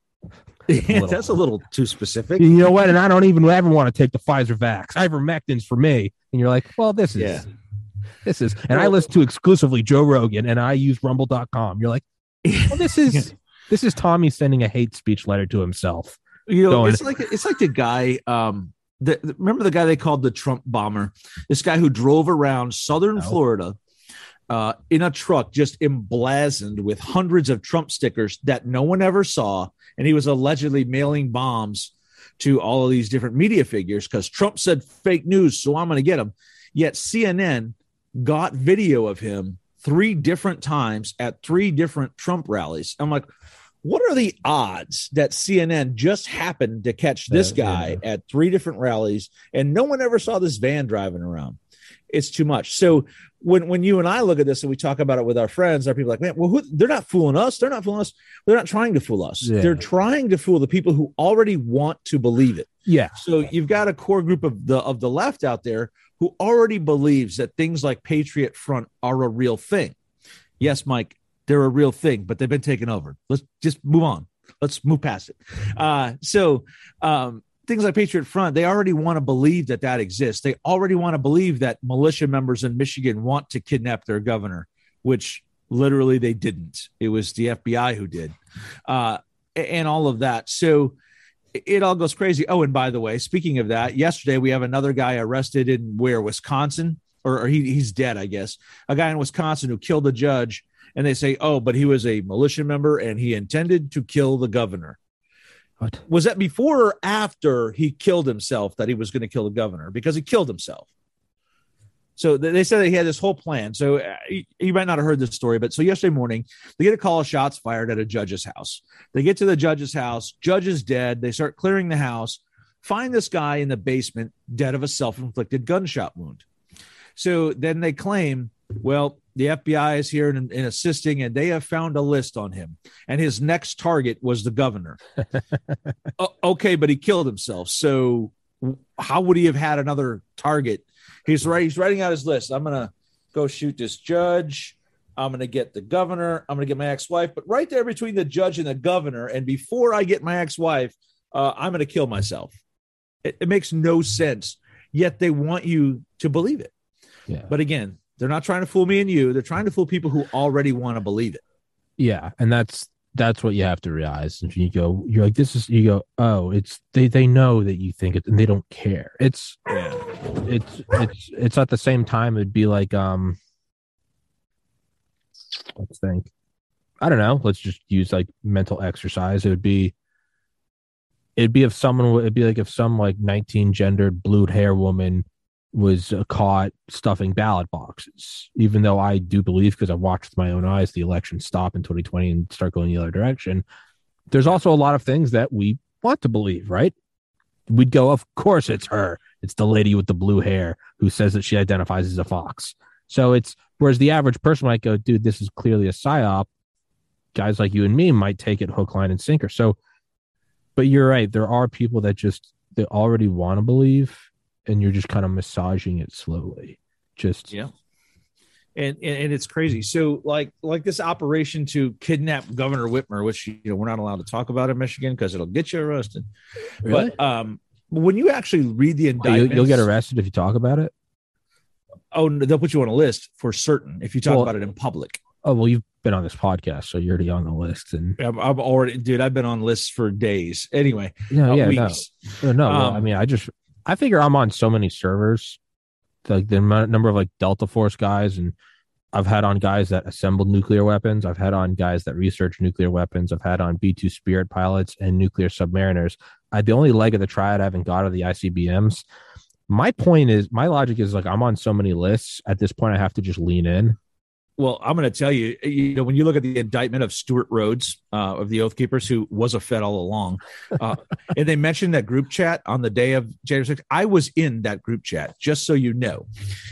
[LAUGHS] yeah, that's a little too specific. You know what? And I don't even ever want to take the Pfizer vax. Ivermectin's for me. And you're like, well, this is yeah. This is and I listen to exclusively Joe Rogan and I use rumble.com. You're like, well, this is [LAUGHS] this is Tommy sending a hate speech letter to himself. You know, going, it's like it's like the guy um the, remember the guy they called the Trump bomber? This guy who drove around southern no. Florida uh, in a truck just emblazoned with hundreds of Trump stickers that no one ever saw. And he was allegedly mailing bombs to all of these different media figures because Trump said fake news, so I'm going to get them. Yet CNN got video of him three different times at three different Trump rallies. I'm like, what are the odds that CNN just happened to catch this guy yeah. at three different rallies and no one ever saw this van driving around? It's too much. So when when you and I look at this and we talk about it with our friends, our people like, man, well, who, they're not fooling us. They're not fooling us. They're not trying to fool us. Yeah. They're trying to fool the people who already want to believe it. Yeah. So you've got a core group of the of the left out there who already believes that things like Patriot Front are a real thing. Yes, Mike, they're a real thing, but they've been taken over. Let's just move on. Let's move past it. Uh, so um, things like Patriot Front, they already want to believe that that exists. They already want to believe that militia members in Michigan want to kidnap their governor, which literally they didn't. It was the FBI who did, uh, and all of that. So it all goes crazy. Oh, and by the way, speaking of that, yesterday we have another guy arrested in where Wisconsin, or, or he, he's dead, I guess. A guy in Wisconsin who killed a judge, and they say, oh, but he was a militia member and he intended to kill the governor. What? Was that before or after he killed himself that he was going to kill the governor? Because he killed himself. So they said that he had this whole plan. So uh, you might not have heard this story, but so yesterday morning they get a call of shots fired at a judge's house. They get to the judge's house. Judge is dead. They start clearing the house. Find this guy in the basement, dead of a self-inflicted gunshot wound. So then they claim, well, the FBI is here and, and, assisting, and they have found a list on him. And his next target was the governor. [LAUGHS] uh, okay, but he killed himself. So how would he have had another target? He's right. He's writing out his list. I'm gonna go shoot this judge. I'm gonna get the governor. I'm gonna get my ex-wife. But right there between the judge and the governor, and before I get my ex-wife, uh, I'm gonna kill myself. It, it makes no sense. Yet they want you to believe it. Yeah. But again, they're not trying to fool me and you. They're trying to fool people who already want to believe it. Yeah, and that's that's what you have to realize. And you go, you're like, this is you go, oh, it's they they know that you think it and they don't care. It's yeah. It's it's it's at the same time it'd be like um let's think. I don't know. Let's just use like mental exercise. It would be it'd be if someone it'd be like if some like 19 gendered blue hair woman was uh, caught stuffing ballot boxes, even though I do believe, because I've watched with my own eyes the election stop in 2020 and start going the other direction. There's also a lot of things that we want to believe, right? We'd go, of course it's her. It's the lady with the blue hair who says that she identifies as a fox. So it's whereas the average person might go, dude, this is clearly a psyop. Guys like you and me might take it hook, line, and sinker. So, but you're right. There are people that just they already want to believe and you're just kind of massaging it slowly. Just yeah. And, and, and it's crazy. So like like this operation to kidnap Governor Whitmer, which you know we're not allowed to talk about in Michigan because it'll get you arrested. Really? But um, when you actually read the indictment, you'll, you'll, get arrested if you talk about it. Oh, they'll put you on a list for certain if you talk well, about it in public. Oh well, you've been on this podcast, so you're already on the list. And I'm, I'm already, dude. I've been on lists for days. Anyway, no, uh, yeah, weeks. no, no. Um, well, I mean, I just I figure I'm on so many servers, like the number of like Delta Force guys, and I've had on guys that assembled nuclear weapons. I've had on guys that research nuclear weapons. I've had on B two Spirit pilots and nuclear submariners. I the only leg of the triad I haven't got are the ICBMs. My point is, my logic is like I'm on so many lists at this point. I have to just lean in well, I'm going to tell you, you know, when you look at the indictment of Stewart Rhodes uh, of the Oath Keepers, who was a Fed all along, uh, [LAUGHS] and they mentioned that group chat on the day of January 6th, I was in that group chat, just so you know.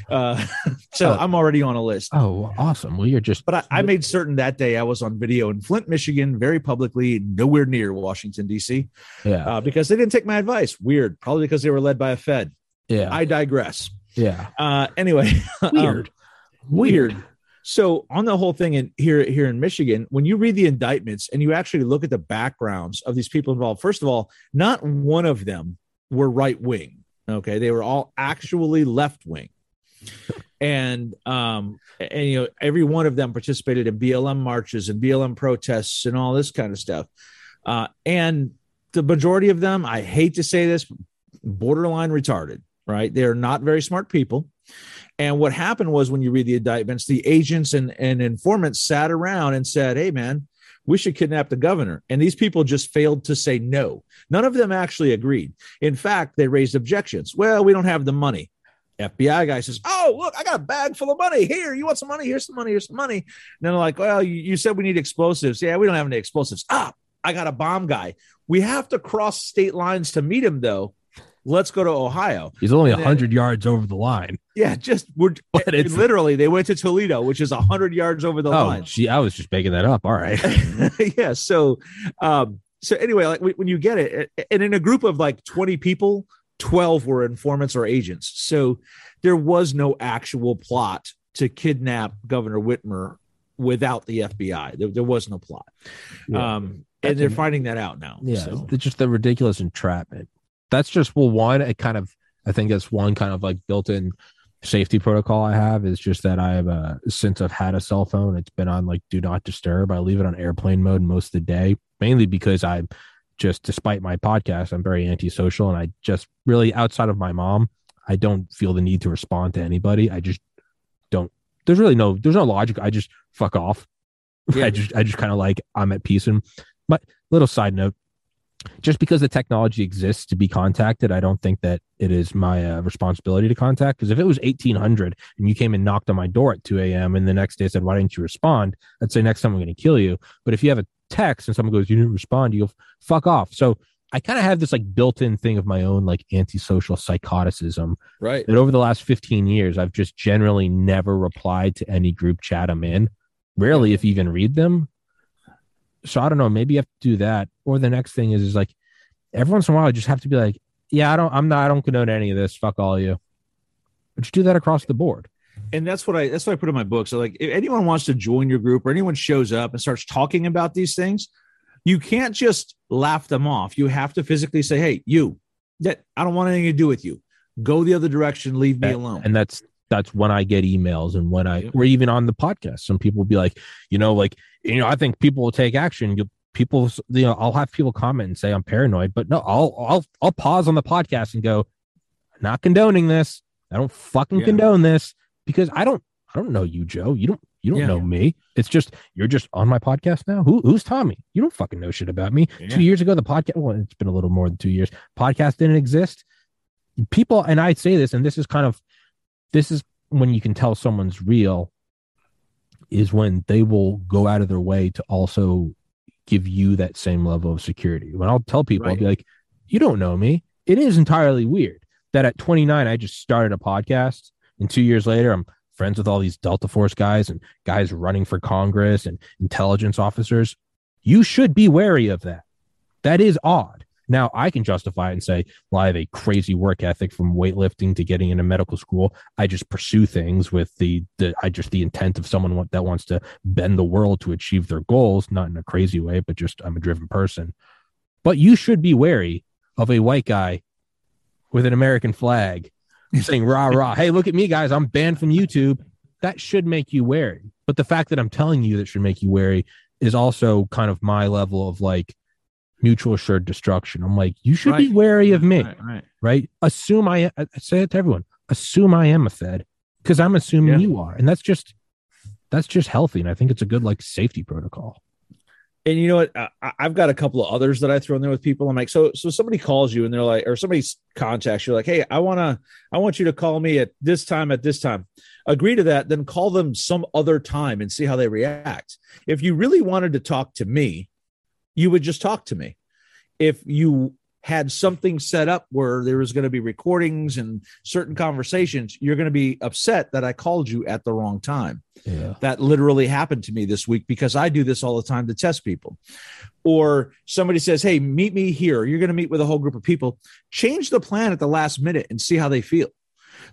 Uh, [LAUGHS] so oh. I'm already on a list. Oh, awesome. Well, you're just. But I, I, made certain that day I was on video in Flint, Michigan, very publicly, nowhere near Washington, D.C. Yeah. Uh, because they didn't take my advice. Weird. Probably because they were led by a Fed. Yeah. I digress. Yeah. Uh, anyway. Weird. [LAUGHS] um, weird. So on the whole thing in here here in Michigan, when you read the indictments and you actually look at the backgrounds of these people involved, first of all, not one of them were right wing. Okay, they were all actually left wing, and um, and you know every one of them participated in BLM marches and BLM protests and all this kind of stuff, uh, and the majority of them, I hate to say this, borderline retarded. Right, they are not very smart people and what happened was when you read the indictments, the agents and, and informants sat around and said, Hey, man, we should kidnap the governor. And these people just failed to say no. None of them actually agreed. In fact, they raised objections. Well, we don't have the money. FBI guy says, Oh, look, I got a bag full of money. Here, you want some money? Here's some money. Here's some money. And they're like, Well, you, you said we need explosives. Yeah, we don't have any explosives. Ah, I got a bomb guy. We have to cross state lines to meet him, though let's go to Ohio. He's only a hundred yards over the line. Yeah, just we're [LAUGHS] but it's, literally they went to Toledo, which is a hundred yards over the oh, line. Gee, I was just making that up. All right. [LAUGHS] yeah. So, um, so anyway, like when you get it, and in a group of like twenty people, twelve were informants or agents. So there was no actual plot to kidnap Governor Whitmer without the FBI. There, there was no plot. Yeah. Um, and they're finding that out now. Yeah, so. it's just the ridiculous entrapment that's just well one it kind of i think that's one kind of like built-in safety protocol i have is just that i have a since i've had a cell phone it's been on like do not disturb. I leave it on airplane mode most of the day mainly because i just despite my podcast i'm very antisocial and i just really outside of my mom i don't feel the need to respond to anybody. I just don't there's really no there's no logic. I just fuck off. [LAUGHS] Yeah. i just i just kind of like i'm at peace. And my little side note just because the technology exists to be contacted, I don't think that it is my uh, responsibility to contact. Because if it was 1800 and you came and knocked on my door at 2 a.m. and the next day said, Why didn't you respond? I'd say, Next time I'm going to kill you. But if you have a text and someone goes, You didn't respond, you go, Fuck off. So I kind of have this like built in thing of my own like antisocial psychoticism. Right. That over the last 15 years, I've just generally never replied to any group chat I'm in. Rarely, if even read them so I don't know. Maybe you have to do that. Or the next thing is, is like every once in a while, I just have to be like, yeah, I don't, I'm not, I don't condone any of this. Fuck all you. But you do that across the board. And that's what I, that's what I put in my book. So like, if anyone wants to join your group or anyone shows up and starts talking about these things, you can't just laugh them off. You have to physically say, Hey, you, that I don't want anything to do with you. Go the other direction. Leave me alone. And that's that's when I get emails and when I or even on the podcast, some people will be like, you know, like you know, I think people will take action. You people, you know, I'll have people comment and say I'm paranoid, but no, I'll I'll I'll pause on the podcast and go, not condoning this. I don't fucking yeah. condone this because I don't I don't know you, Joe. You don't you don't yeah. know me. It's just you're just on my podcast now. Who who's Tommy? You don't fucking know shit about me. Yeah. Two years ago, the podcast. Well, it's been a little more than two years. Podcast didn't exist. People, and I say this, and this is kind of this is when you can tell someone's real is when they will go out of their way to also give you that same level of security. When I'll tell people, right. I'll be like, you don't know me. It is entirely weird that at 29, I just started a podcast. And two years later, I'm friends with all these Delta Force guys and guys running for Congress and intelligence officers. You should be wary of that. That is odd. Now I can justify it and say, well, I have a crazy work ethic from weightlifting to getting into medical school. I just pursue things with the, the I just the intent of someone that wants to bend the world to achieve their goals, not in a crazy way, but just I'm a driven person. But you should be wary of a white guy with an American flag saying rah rah. Hey, look at me, guys. I'm banned from YouTube. That should make you wary. But the fact that I'm telling you that should make you wary is also kind of my level of like mutual assured destruction. I'm like, you should right. be wary of me, right, right. right? Assume I, I, say it to everyone. Assume I am a Fed because I'm assuming yeah. you are, and that's just that's just healthy, and I think it's a good like safety protocol. and you know what? I, have got a couple of others that I throw in there with people. I'm like, so so somebody calls you and they're like, or somebody contacts you like, hey, I wanna, I want you to call me at this time at this time. Agree to that, then call them some other time and see how they react. If you really wanted to talk to me, you would just talk to me. If you had something set up where there was going to be recordings and certain conversations, you're going to be upset that I called you at the wrong time. Yeah. That literally happened to me this week because I do this all the time to test people. Or somebody says, Hey, meet me here. You're going to meet with a whole group of people. Change the plan at the last minute and see how they feel.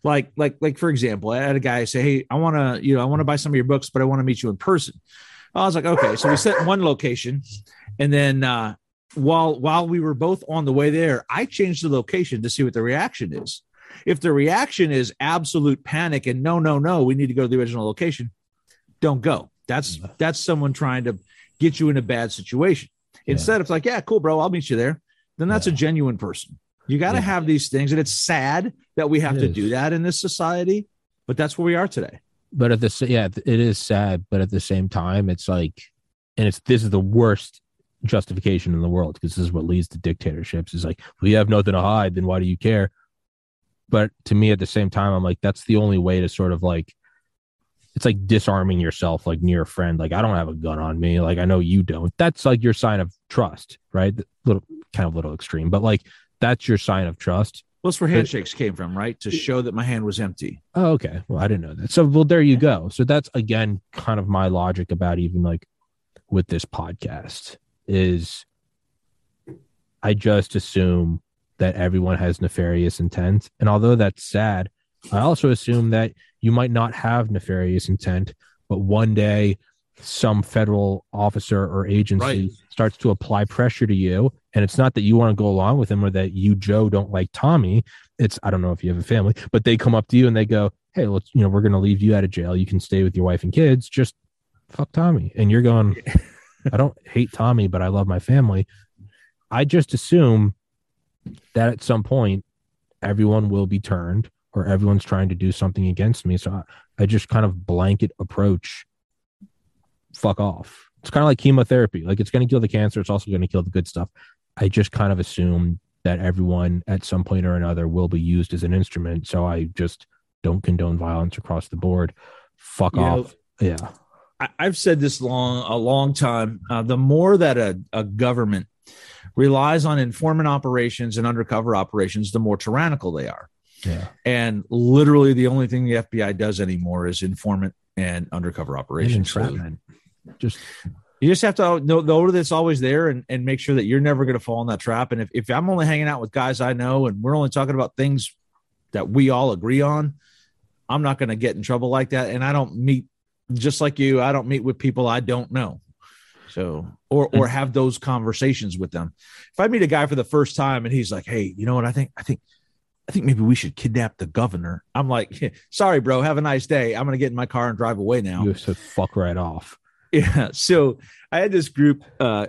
Like, like, like, for example, I had a guy say, Hey, I want to, you know, I want to buy some of your books, but I want to meet you in person. I was like, okay. So we set one location and then uh, while while we were both on the way there, I changed the location to see what the reaction is. If the reaction is absolute panic and no, no, no, we need to go to the original location, don't go. That's that's someone trying to get you in a bad situation. Yeah. Instead, it's like, yeah, cool, bro, I'll meet you there. Then that's yeah. a genuine person. You got to yeah. have these things, and it's sad that we have it to is. do that in this society, but that's where we are today. But at the yeah, it is sad, but at the same time, it's like, and it's this is the worst justification in the world because this is what leads to dictatorships is like we have nothing to hide then why do you care but to me at the same time i'm like that's the only way to sort of like it's like disarming yourself like near a friend like i don't have a gun on me like i know you don't that's like your sign of trust right little kind of little extreme but like that's your sign of trust well, that's where handshakes came from, right? To show that my hand was empty. Oh, okay. Well, I didn't know that. So, well, there you go. So that's again kind of my logic about even like with this podcast is I just assume that everyone has nefarious intent. And although that's sad, I also assume that you might not have nefarious intent, but one day some federal officer or agency right. starts to apply pressure to you. And it's not that you want to go along with him or that you, Joe, don't like Tommy. It's, I don't know if you have a family, but they come up to you and they go, Hey, let's, you know, we're going to leave you out of jail. You can stay with your wife and kids. Just fuck Tommy. And you're going, [LAUGHS] I don't hate Tommy, but I love my family. I just assume that at some point everyone will be turned or everyone's trying to do something against me. So I, I just kind of blanket approach fuck off. It's kind of like chemotherapy. Like it's going to kill the cancer. It's also going to kill the good stuff. I just kind of assume that everyone at some point or another will be used as an instrument. So I just don't condone violence across the board. Fuck you off. Know, yeah. I, have said this long a long time. Uh, the more that a, a government relies on informant operations and undercover operations, the more tyrannical they are. Yeah. And literally, the only thing the FBI does anymore is informant and undercover operations. And just you just have to know, know that it's always there and, and make sure that you're never going to fall in that trap. And if, if I'm only hanging out with guys I know and we're only talking about things that we all agree on, I'm not going to get in trouble like that. And I don't meet just like you, I don't meet with people I don't know. So, or or mm. have those conversations with them. If I meet a guy for the first time and he's like, "Hey, you know what? I think I think I think maybe we should kidnap the governor." I'm like, "Sorry, bro. Have a nice day. I'm gonna get in my car and drive away now." You said fuck right off. Yeah. So I had this group uh,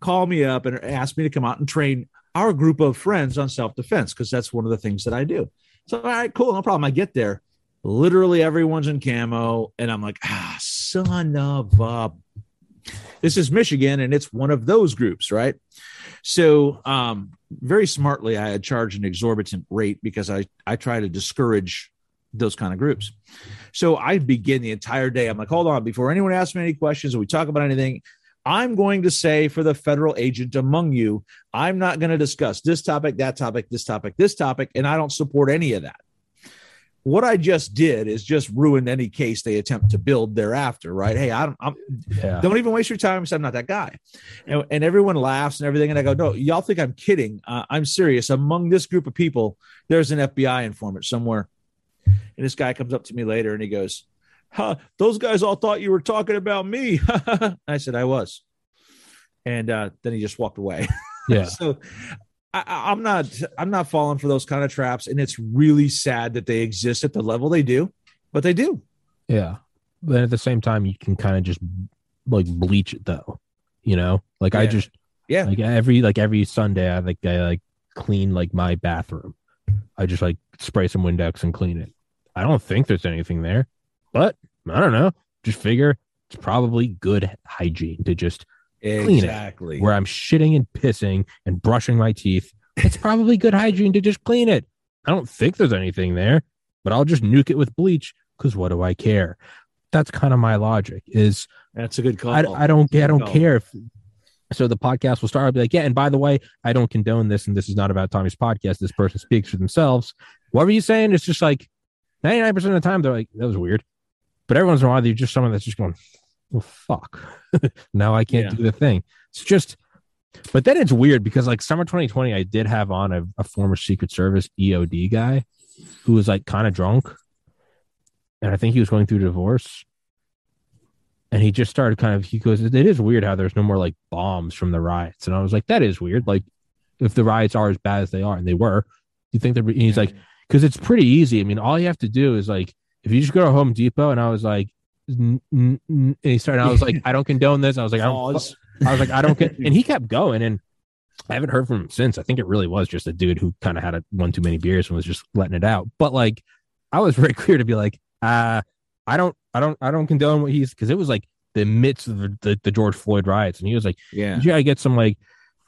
call me up and ask me to come out and train our group of friends on self defense because that's one of the things that I do. So, all right, cool, no problem. I get there literally everyone's in camo and i'm like ah son of a this is michigan and it's one of those groups right? So um very smartly i had charged an exorbitant rate because i i try to discourage those kind of groups. So i begin the entire day i'm like hold on before anyone asks me any questions or we talk about anything i'm going to say for the federal agent among you i'm not going to discuss this topic that topic this topic this topic and i don't support any of that what I just did is just ruin any case they attempt to build thereafter, right? Hey, I don't, I'm, yeah. don't even waste your time. I'm not that guy. And, and, everyone laughs and everything. And I go, no, y'all think I'm kidding. Uh, I'm serious. Among this group of people, there's an FBI informant somewhere. And this guy comes up to me later and he goes, huh, those guys all thought you were talking about me. [LAUGHS] I said, I was. And uh, then he just walked away. Yeah. [LAUGHS] so I, am not I'm not falling for those kind of traps, and it's really sad that they exist at the level they do, but they do. Yeah, but at the same time, you can kind of just like bleach it though, you know. Like yeah. I just yeah, like every like every Sunday, I like I like clean like my bathroom. I just like spray some Windex and clean it. I don't think there's anything there, but I don't know. Just figure it's probably good hygiene to just exactly. clean it. Where I'm shitting and pissing and brushing my teeth, it's probably good hygiene to just clean it. I don't think there's anything there, but I'll just nuke it with bleach because what do I care? That's kind of my logic. Is that's a good call. I, I don't. I don't call. care if. So the podcast will start. I'll be like, yeah. And by the way, I don't condone this, and this is not about Tommy's podcast. This person speaks for themselves. What were you saying? It's just like 99% of the time, they're like, that was weird. But every once in a while, they're just someone that's just going, well, fuck. [LAUGHS] now I can't yeah. do the thing. It's just, but then it's weird because like summer 2020, I did have on a, a former Secret Service EOD guy who was like kind of drunk. And I think he was going through divorce. And he just started kind of, he goes, it is weird how there's no more like bombs from the riots. And I was like, that is weird. Like, if the riots are as bad as they are, and they were, you think they're, he's like, because it's pretty easy. I mean, all you have to do is like, if you just go to Home Depot, and I was like, and he started. I was like, [LAUGHS] I don't condone this. I was like, I don't. I was like, I don't get. [LAUGHS] And he kept going, and I haven't heard from him since. I think it really was just a dude who kind of had a, one too many beers and was just letting it out. But like, I was [LAUGHS] very clear to be like, uh, I don't, I don't, I don't condone what he's because it was like the midst of the, the, the, George Floyd riots, and he was like, yeah, you gotta get some like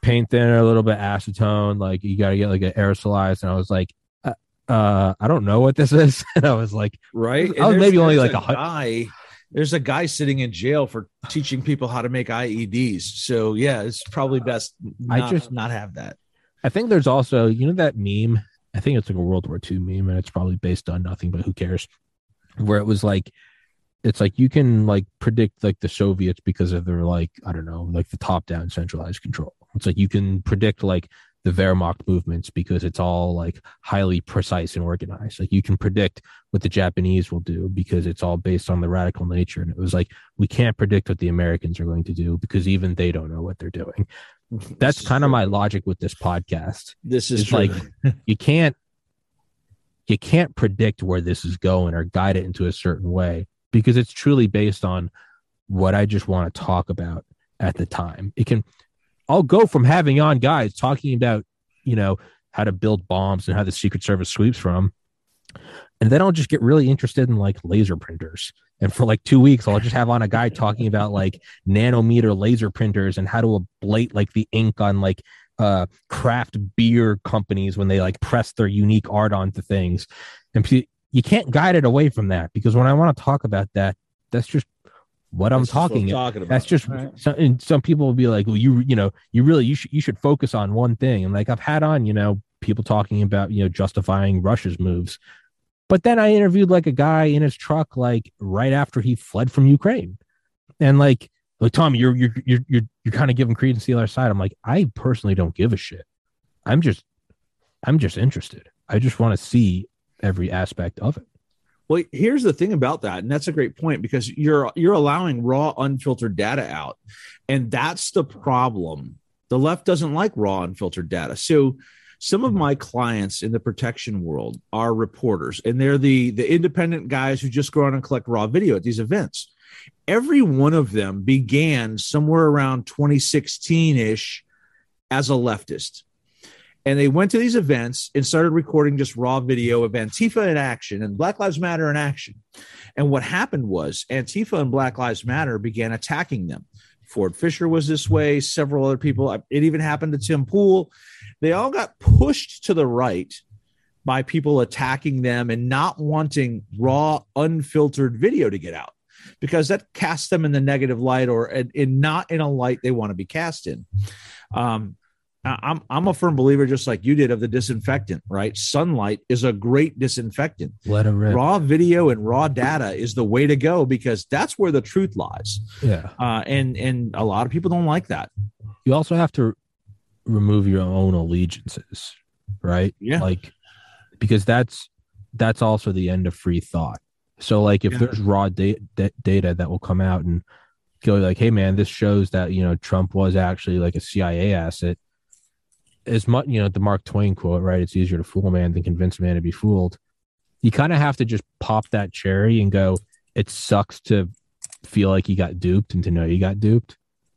paint thinner, a little bit acetone, like you gotta get like an aerosolized. And I was like, uh, uh I don't know what this is. and I was like, right, I was maybe only like a guy there's a guy sitting in jail for teaching people how to make IEDs. So yeah, it's probably best. Not, I just not have that. I think there's also you know that meme. I think it's like a World War II meme, and it's probably based on nothing. But who cares? Where it was like, it's like you can like predict like the Soviets because of their like I don't know like the top down centralized control. It's like you can predict like the Wehrmacht movements because it's all like highly precise and organized. Like you can predict what the Japanese will do because it's all based on the radical nature. And it was like, we can't predict what the Americans are going to do because even they don't know what they're doing. [LAUGHS] That's kind of my logic with this podcast. This is like, you can't, you can't predict where this is going or guide it into a certain way because it's truly based on what I just want to talk about at the time. It can, I'll go from having on guys talking about, you know, how to build bombs and how the Secret Service sweeps from. And then I'll just get really interested in like laser printers. And for like two weeks, I'll just have on a guy talking about like nanometer laser printers and how to ablate like the ink on like uh craft beer companies when they like press their unique art onto things. And you can't guide it away from that because when I want to talk about that, that's just what I'm talking, what talking about. That's just right. some, and some people will be like, well, you you know, you really you should you should focus on one thing. And like I've had on, you know, people talking about you know justifying Russia's moves, but then I interviewed like a guy in his truck like right after he fled from Ukraine, and like like Tommy, you're you're you're you're, you're kind of giving credence to the other side. I'm like, I personally don't give a shit. I'm just I'm just interested. I just want to see every aspect of it. Well, here's the thing about that, and that's a great point because you're you're allowing raw, unfiltered data out, and that's the problem. The left doesn't like raw, unfiltered data. So, some of mm-hmm. my clients in the protection world are reporters, and they're the the independent guys who just go out and collect raw video at these events. Every one of them began somewhere around 2016 ish as a leftist and they went to these events and started recording just raw video of Antifa in action and Black Lives Matter in action. And what happened was Antifa and Black Lives Matter began attacking them. Ford Fischer was this way, several other people. It even happened to Tim Pool. They all got pushed to the right by people attacking them and not wanting raw, unfiltered video to get out because that casts them in the negative light or in, in not in a light they want to be cast in. Um, I'm I'm a firm believer, just like you did, of the disinfectant. Right, sunlight is a great disinfectant. Let it rip. Raw video and raw data is the way to go because that's where the truth lies. Yeah, uh, and and a lot of people don't like that. You also have to remove your own allegiances, right? Yeah, like because that's that's also the end of free thought. So, like, if yeah. there's raw da- da- data that will come out and go like, "Hey, man, this shows that you know Trump was actually like a CIA asset," as much you know the Mark Twain quote, right? It's easier to fool a man than convince a man to be fooled. You kind of have to just pop that cherry and go. It sucks to feel like you got duped and to know you got duped,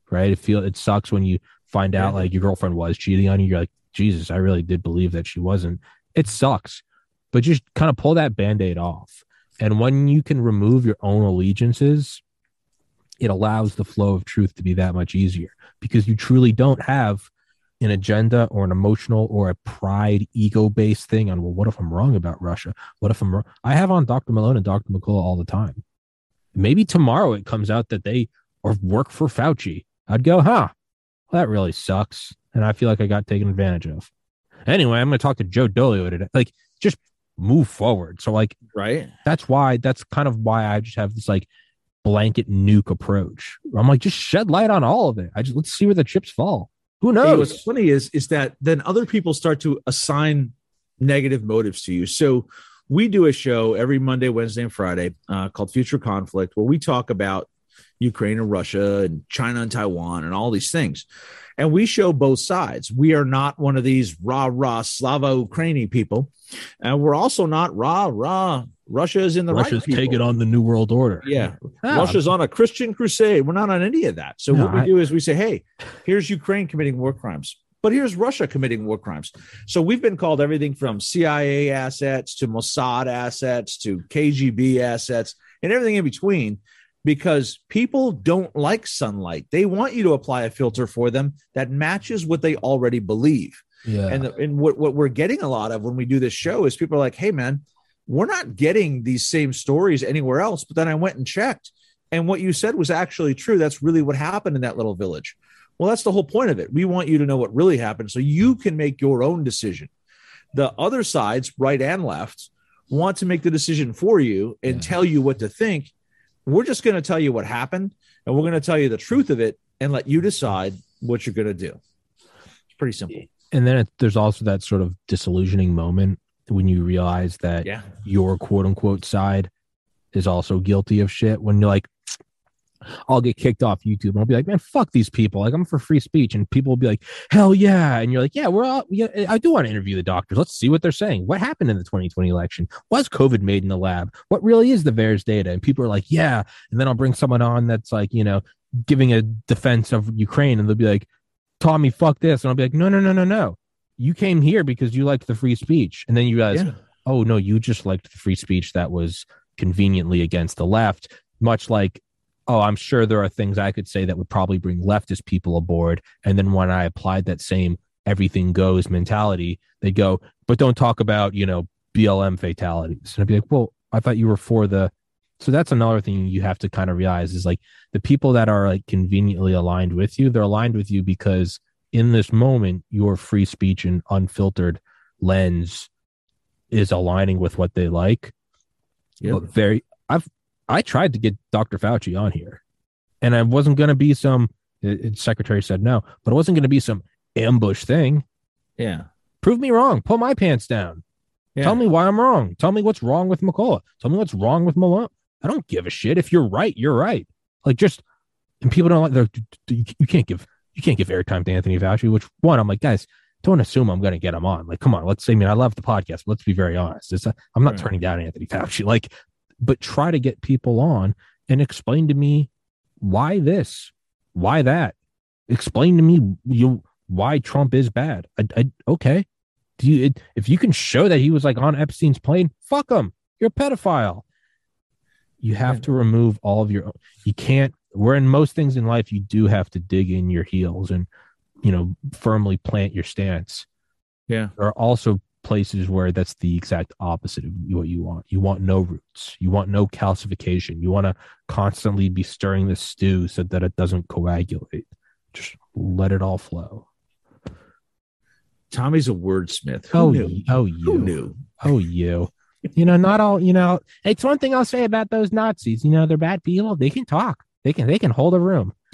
right? It feel it sucks when you find out like your girlfriend was cheating on you. You're like, Jesus, I really did believe that she wasn't. It sucks, but just kind of pull that band aid off. And when you can remove your own allegiances, it allows the flow of truth to be that much easier because you truly don't have an agenda or an emotional or a pride ego based thing on well what if i'm wrong about russia? What if i'm wrong? I have on dr malone and dr mccullough all the time. Maybe tomorrow it comes out that they or work for fauci. I'd go huh well, that really sucks. And i feel like i got taken advantage of. Anyway i'm going to talk to joe dolio today. Like just move forward. So like right. that's why that's kind of why i just have this like blanket nuke approach. I'm like just shed light on all of it. I just let's see where the chips fall who knows? Hey, what's funny is is that then other people start to assign negative motives to you. So we do a show every Monday, Wednesday, and Friday uh, called Future Conflict, where we talk about Ukraine and Russia and China and Taiwan and all these things. And we show both sides. We are not one of these rah rah Slava Ukraini people. And we're also not rah rah Russia is in the Russia's right. taking on the new world order. Yeah, [LAUGHS] ah, Russia's on a Christian crusade. We're not on any of that. So no, what we I, do is we say, hey, here's Ukraine committing war crimes, but here's Russia committing war crimes. So we've been called everything from CIA assets to Mossad assets to KGB assets and everything in between. Because people don't like sunlight. They want you to apply a filter for them that matches what they already believe. Yeah. And, the, and what, what we're getting a lot of when we do this show is people are like, hey, man, we're not getting these same stories anywhere else. But then I went and checked, and what you said was actually true. That's really what happened in that little village. Well, that's the whole point of it. We want you to know what really happened so you can make your own decision. The other sides, right and left, want to make the decision for you and yeah. tell you what to think. We're just going to tell you what happened and we're going to tell you the truth of it and let you decide what you're going to do. It's pretty simple. And then it, there's also that sort of disillusioning moment when you realize that yeah. your quote unquote side is also guilty of shit when you're like I'll get kicked off YouTube and I'll be like, man, fuck these people. Like, I'm for free speech. And people will be like, hell yeah. And you're like, yeah, we're all, yeah, I do want to interview the doctors. Let's see what they're saying. What happened in the 2020 election? Was COVID made in the lab? What really is the VAERS data? And people are like, yeah. And then I'll bring someone on that's like, you know, giving a defense of Ukraine and they'll be like, Tommy, fuck this. And I'll be like, no, no, no, no, no you came here because you liked the free speech, and then you realize, yeah. oh no, you just liked the free speech that was conveniently against the left. Much like, oh, I'm sure there are things I could say that would probably bring leftist people aboard. And then when I applied that same everything goes mentality, they go, but don't talk about you know BLM fatalities. And I'd be like, well, I thought you were for the. So that's another thing you have to kind of realize is like the people that are like conveniently aligned with you, they're aligned with you because in this moment, your free speech and unfiltered lens is aligning with what they like. Yeah. But very, I've, I tried to get Dr. Fauci on here and I wasn't going to be some, it, secretary said no, but it wasn't going to be some ambush thing. Yeah. Prove me wrong. Pull my pants down. Yeah. Tell me why I'm wrong. Tell me what's wrong with McCullough. Tell me what's wrong with Malone. I don't give a shit. If you're right, you're right. Like just, and people don't like, you can't give you can't give airtime to Anthony Fauci, which one, I'm like, guys, don't assume I'm going to get him on. Like, come on, let's say, I mean, I love the podcast, but let's be very honest. It's a, I'm not right. turning down Anthony Fauci. [LAUGHS] Like, but try to get people on and explain to me why this, why that. Explain to me you why Trump is bad. I, I okay. Do you it, if you can show that he was like on Epstein's plane, fuck him. You're a pedophile. You have to remove all of your. You can't where in most things in life you do have to dig in your heels and you know firmly plant your stance yeah there are also places where that's the exact opposite of what you want. You want no roots. You want no calcification. You want to constantly be stirring the stew so that it doesn't coagulate. Just let it all flow. Tommy's a wordsmith. Who oh knew? oh you. Who knew? Oh you. You know not all you know it's one thing i'll say about those nazis. You know they're bad people. They can talk. They can they can hold a room. [LAUGHS]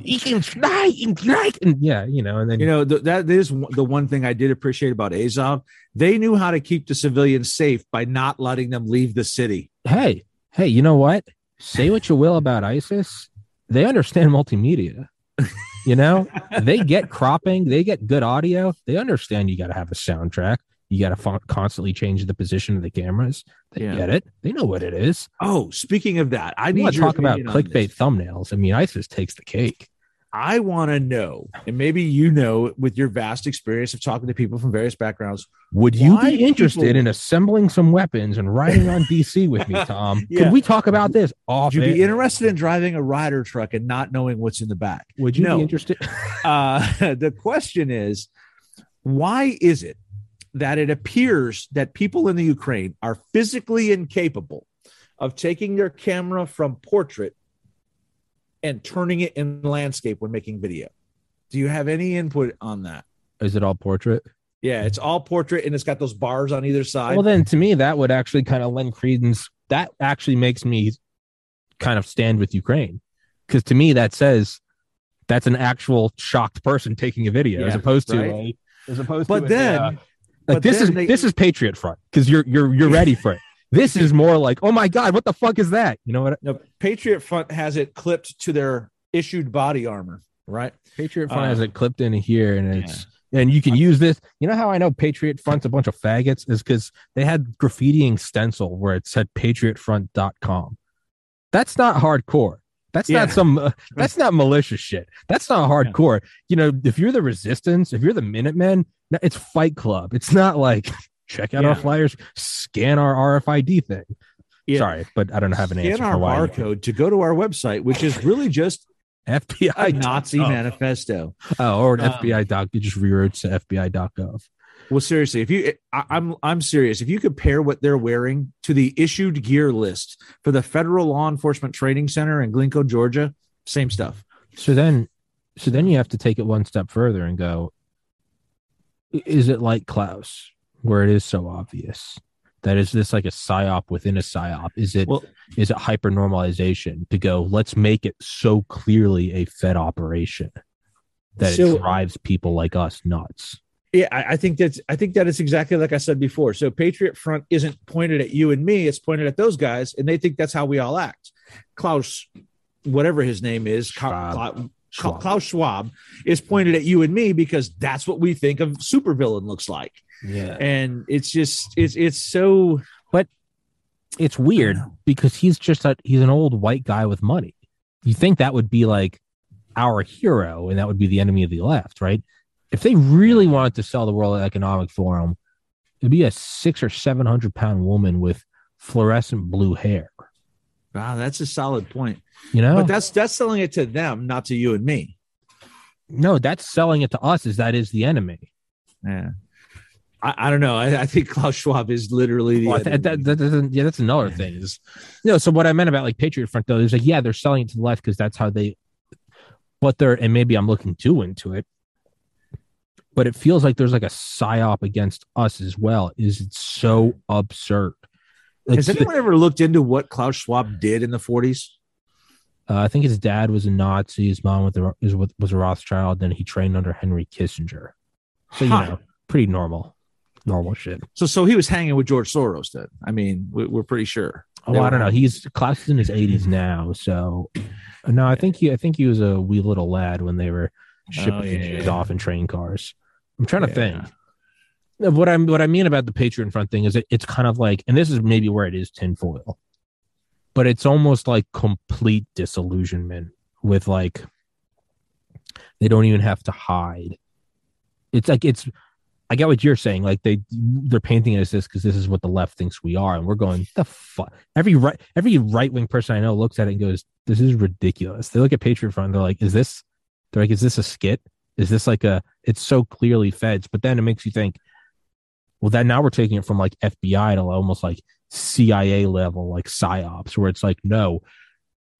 he can fly and fly and yeah, you know, and then you know th- that is the one thing I did appreciate about Azov. They knew how to keep the civilians safe by not letting them leave the city. Hey, hey, you know what? Say what you will about ISIS, they understand multimedia. You know, they get cropping, they get good audio, they understand you got to have a soundtrack. You got to constantly change the position of the cameras. They yeah. get it. They know what it is. Oh, speaking of that, I need to talk about clickbait thumbnails. I mean, ISIS takes the cake. I want to know, and maybe you know, with your vast experience of talking to people from various backgrounds, would you be interested people... in assembling some weapons and riding on DC with me, Tom? [LAUGHS] yeah. Could we talk about this? Would you be interested in driving a Ryder truck and not knowing what's in the back? Would you no. be interested? [LAUGHS] uh, [LAUGHS] the question is, why is it that it appears that people in the Ukraine are physically incapable of taking their camera from portrait and turning it in landscape when making video. Do you have any input on that? Is it all portrait? Yeah, it's all portrait and it's got those bars on either side. Well, then to me, that would actually kind of lend credence. That actually makes me kind of stand with Ukraine because to me, that says that's an actual shocked person taking a video yeah, as opposed to right? a, as opposed but to then, a, uh, like this is they, this is Patriot Front because you're you're you're ready for it. This is more like, oh my god, what the fuck is that? You know what? No, Patriot Front has it clipped to their issued body armor, right? Patriot Front uh, has it clipped in here, and it's yeah. and you can use this. You know how I know Patriot Front's a bunch of faggots is because they had graffitiing stencil where it said patriotfront.com. That's not hardcore. That's yeah. not some. Uh, [LAUGHS] that's not malicious shit. That's not hardcore. Yeah. You know, if you're the Resistance, if you're the Minutemen, it's Fight Club. It's not like [LAUGHS] check out yeah. our flyers, scan our RFID thing. Sorry, but I don't have an scan answer. Scan our barcode to go to our website, which is really just [LAUGHS] FBI Nazi oh. manifesto. Oh, or an um, FBI doc. You just reroutes to FBI.gov. Well, seriously, if you, I, I'm, I'm serious. If you compare what they're wearing to the issued gear list for the Federal Law Enforcement Training Center in Glynco, Georgia, same stuff. So then, so then you have to take it one step further and go: Is it like Klaus? where it is so obvious? That is this like a psyop within a psyop? Is it well, is it hyper normalization to go? Let's make it so clearly a Fed operation that so, it drives people like us nuts. Yeah, I, I think that's I think that is exactly like I said before. So Patriot Front isn't pointed at you and me; it's pointed at those guys, and they think that's how we all act. Klaus, whatever his name is, Schwab. Schwab. Klaus Schwab, is pointed at you and me because that's what we think of supervillain looks like. Yeah. And it's just it's it's so but it's weird because he's just a he's an old white guy with money. You think that would be like our hero and that would be the enemy of the left, right? If they really wanted to sell the World Economic Forum, it'd be a six or seven hundred pound woman with fluorescent blue hair. Wow, that's a solid point. You know, but that's that's selling it to them, not to you and me. No, that's selling it to us. Is that is the enemy? Yeah. I, I, don't know. I, I, think Klaus Schwab is literally the. Well, that, that, that, yeah, that's another thing. Is you know. So what I meant about like Patriot Front though is like yeah, they're selling it to the left because that's how they. But they're and maybe I'm looking too into it, but it feels like there's like a psyop against us as well. Is it so absurd? Like, Has anyone ever looked into what Klaus Schwab did in the 40s? Uh, I think his dad was a Nazi. His mom was a, was a Rothschild. Then he trained under Henry Kissinger. So you know, pretty normal normal shit. So, so he was hanging with George Soros. Then, I mean, we, are pretty sure. Oh, I don't know. He's Klaus is in his 80s now, so no, I think he, I think he was a wee little lad when they were shipping oh, yeah. off in train cars. I'm trying to think. Uh, what I'm, what I mean about the Patriot Front thing is it, it's kind of like, and this is maybe where it is tinfoil, but it's almost like complete disillusionment with like they don't even have to hide. It's like it's I get what you're saying. Like they they're painting it as this because this is what the left thinks we are, and we're going the fuck. Every right every right wing person I know looks at it and goes, "This is ridiculous." They look at Patriot Front, they're like, "Is this?" They're like, "Is this a skit? Is this like a?" It's so clearly feds, but then it makes you think. Well, then now we're taking it from like FBI to almost like CIA level, like psyops, where it's like, no,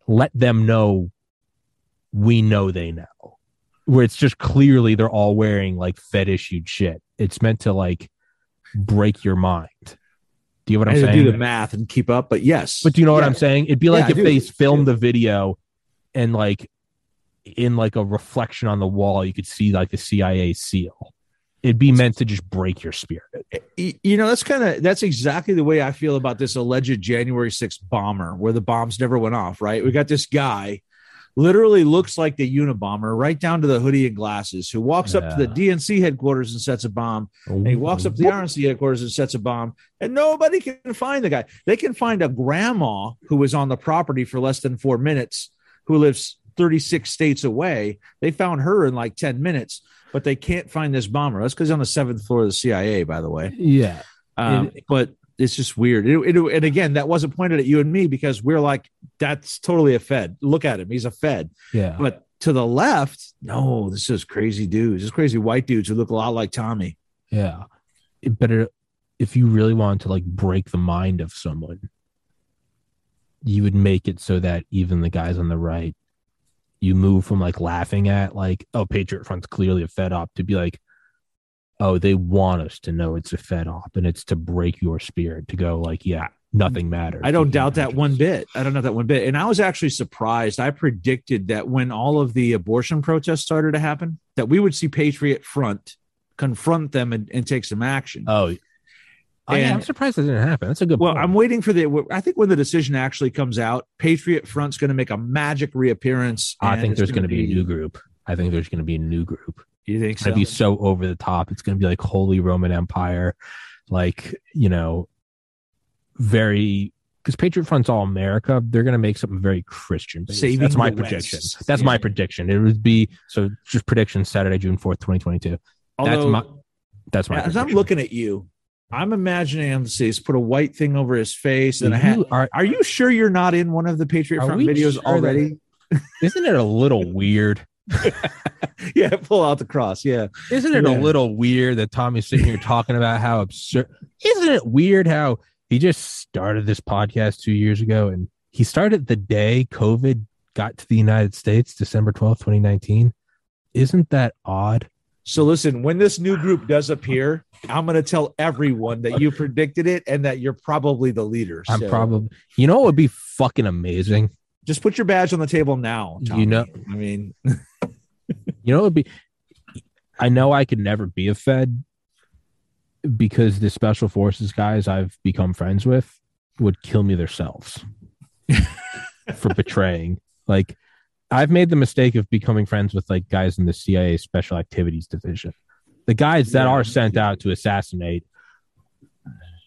let them know we know they know where it's just clearly they're all wearing like Fed issued shit. It's meant to like break your mind. Do you know what I'm saying? Do the math and keep up, but yes. But do you know yeah. what I'm saying? It'd be like yeah, if they filmed the video and like in like a reflection on the wall, you could see like the CIA seal. It'd be meant to just break your spirit. You know, that's kind of that's exactly the way I feel about this alleged January 6th bomber, where the bombs never went off. Right? We got this guy literally looks like the Unabomber, right down to the hoodie and glasses, who walks yeah. up to the DNC headquarters and sets a bomb. And he walks up to the RNC headquarters and sets a bomb. And nobody can find the guy. They can find a grandma who was on the property for less than four minutes, who lives 36 states away. They found her in like 10 minutes, but they can't find this bomber. That's because on the seventh floor of the CIA, by the way. Yeah. Um, it, but it's just weird. It, it, and again, that wasn't pointed at you and me because we're like, that's totally a Fed. Look at him. He's a Fed. Yeah. But to the left, no, this is crazy dudes. This crazy white dudes who look a lot like Tommy. Yeah. It better if you really want to like break the mind of someone, you would make it so that even the guys on the right, you move from like laughing at like, oh, Patriot Front's clearly a Fed op to be like, oh, they want us to know it's a Fed op and it's to break your spirit to go like, yeah, nothing matters. I don't doubt that one bit. I don't know that one bit. And I was actually surprised. I predicted that when all of the abortion protests started to happen, that we would see Patriot Front confront them and, and take some action. Oh, Oh, yeah, I'm surprised that didn't happen. That's a good. Well, point. I'm waiting for the. I think when the decision actually comes out, Patriot Front's going to make a magic reappearance. I think there's going to be, be a new group. I think there's going to be a new group. You think it's so? To be so over the top. It's going to be like Holy Roman Empire, like you know, very because Patriot Front's all America. They're going to make something very Christian. That's my prediction. West. That's yeah. my prediction. It would be so. Just prediction Saturday, June fourth, twenty twenty two. That's my. That's my. As prediction. I'm looking at you, I'm imagining him to say he's put a white thing over his face and a hat. Are, are you sure you're not in one of the Patriot Front videos sure already? [LAUGHS] Isn't it a little weird? [LAUGHS] yeah, pull out the cross. Yeah. Isn't it yeah. a little weird that Tommy's sitting here talking about how absurd? Isn't it weird how he just started this podcast two years ago and he started the day COVID got to the United States, December 12th, 2019? Isn't that odd? So listen, when this new group does appear, I'm going to tell everyone that you predicted it and that you're probably the leader. So. I'm probably, you know, it would be fucking amazing. Just put your badge on the table now. Tommy. You know, I mean, [LAUGHS] you know, it would be, I know I could never be a Fed because the special forces guys I've become friends with would kill me themselves [LAUGHS] for betraying. Like, I've made the mistake of becoming friends with like guys in the CIA Special Activities Division. The guys that are sent out to assassinate,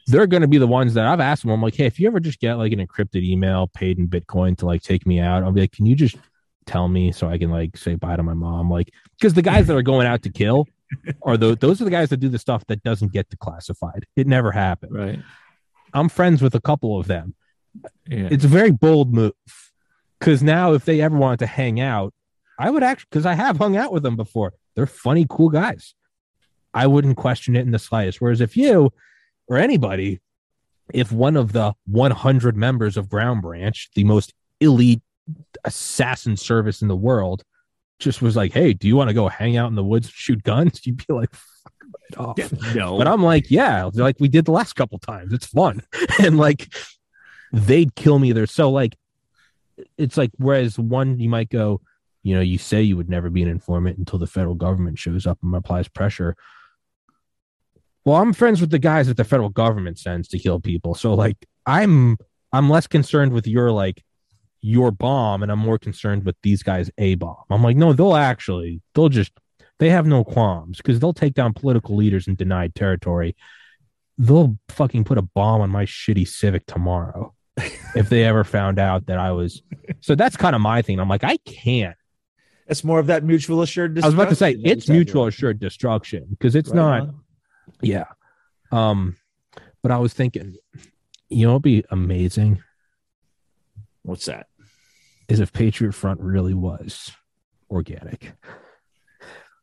they're going to be the ones that I've asked them. I'm like, hey, if you ever just get like an encrypted email paid in Bitcoin to like take me out, I'll be like, can you just tell me so I can like say bye to my mom? Like, because the guys that are going out to kill [LAUGHS] are the those are the guys that do the stuff that doesn't get declassified. It never happened. Right. I'm friends with a couple of them. Yeah. It's a very bold move because now, if they ever wanted to hang out, I would actually, because I have hung out with them before. They're funny, cool guys. I wouldn't question it in the slightest. Whereas if you or anybody, if one of the 100 members of Ground Branch, the most elite assassin service in the world, just was like, "Hey, do you want to go hang out in the woods, shoot guns?" [LAUGHS] You'd be like, off. Yeah, no. But I'm like, yeah, like we did the last couple times. It's fun. [LAUGHS] and like they'd kill me there. So like it's like whereas one you might go, you know, you say you would never be an informant until the federal government shows up and applies pressure. Well, I'm friends with the guys that the federal government sends to kill people. So like I'm I'm less concerned with your like your bomb and I'm more concerned with these guys a bomb. I'm like, no, they'll actually they'll just they have no qualms because they'll take down political leaders in denied territory. They'll fucking put a bomb on my shitty Civic tomorrow if they ever found out that I was. So that's kind of my thing. I'm like, I can't. It's more of that mutual assured. I was about to say it's mutual assured destruction because it's right not. On. Yeah. Um, but I was thinking, you know, it'd be amazing. What's that? Is if Patriot Front really was organic.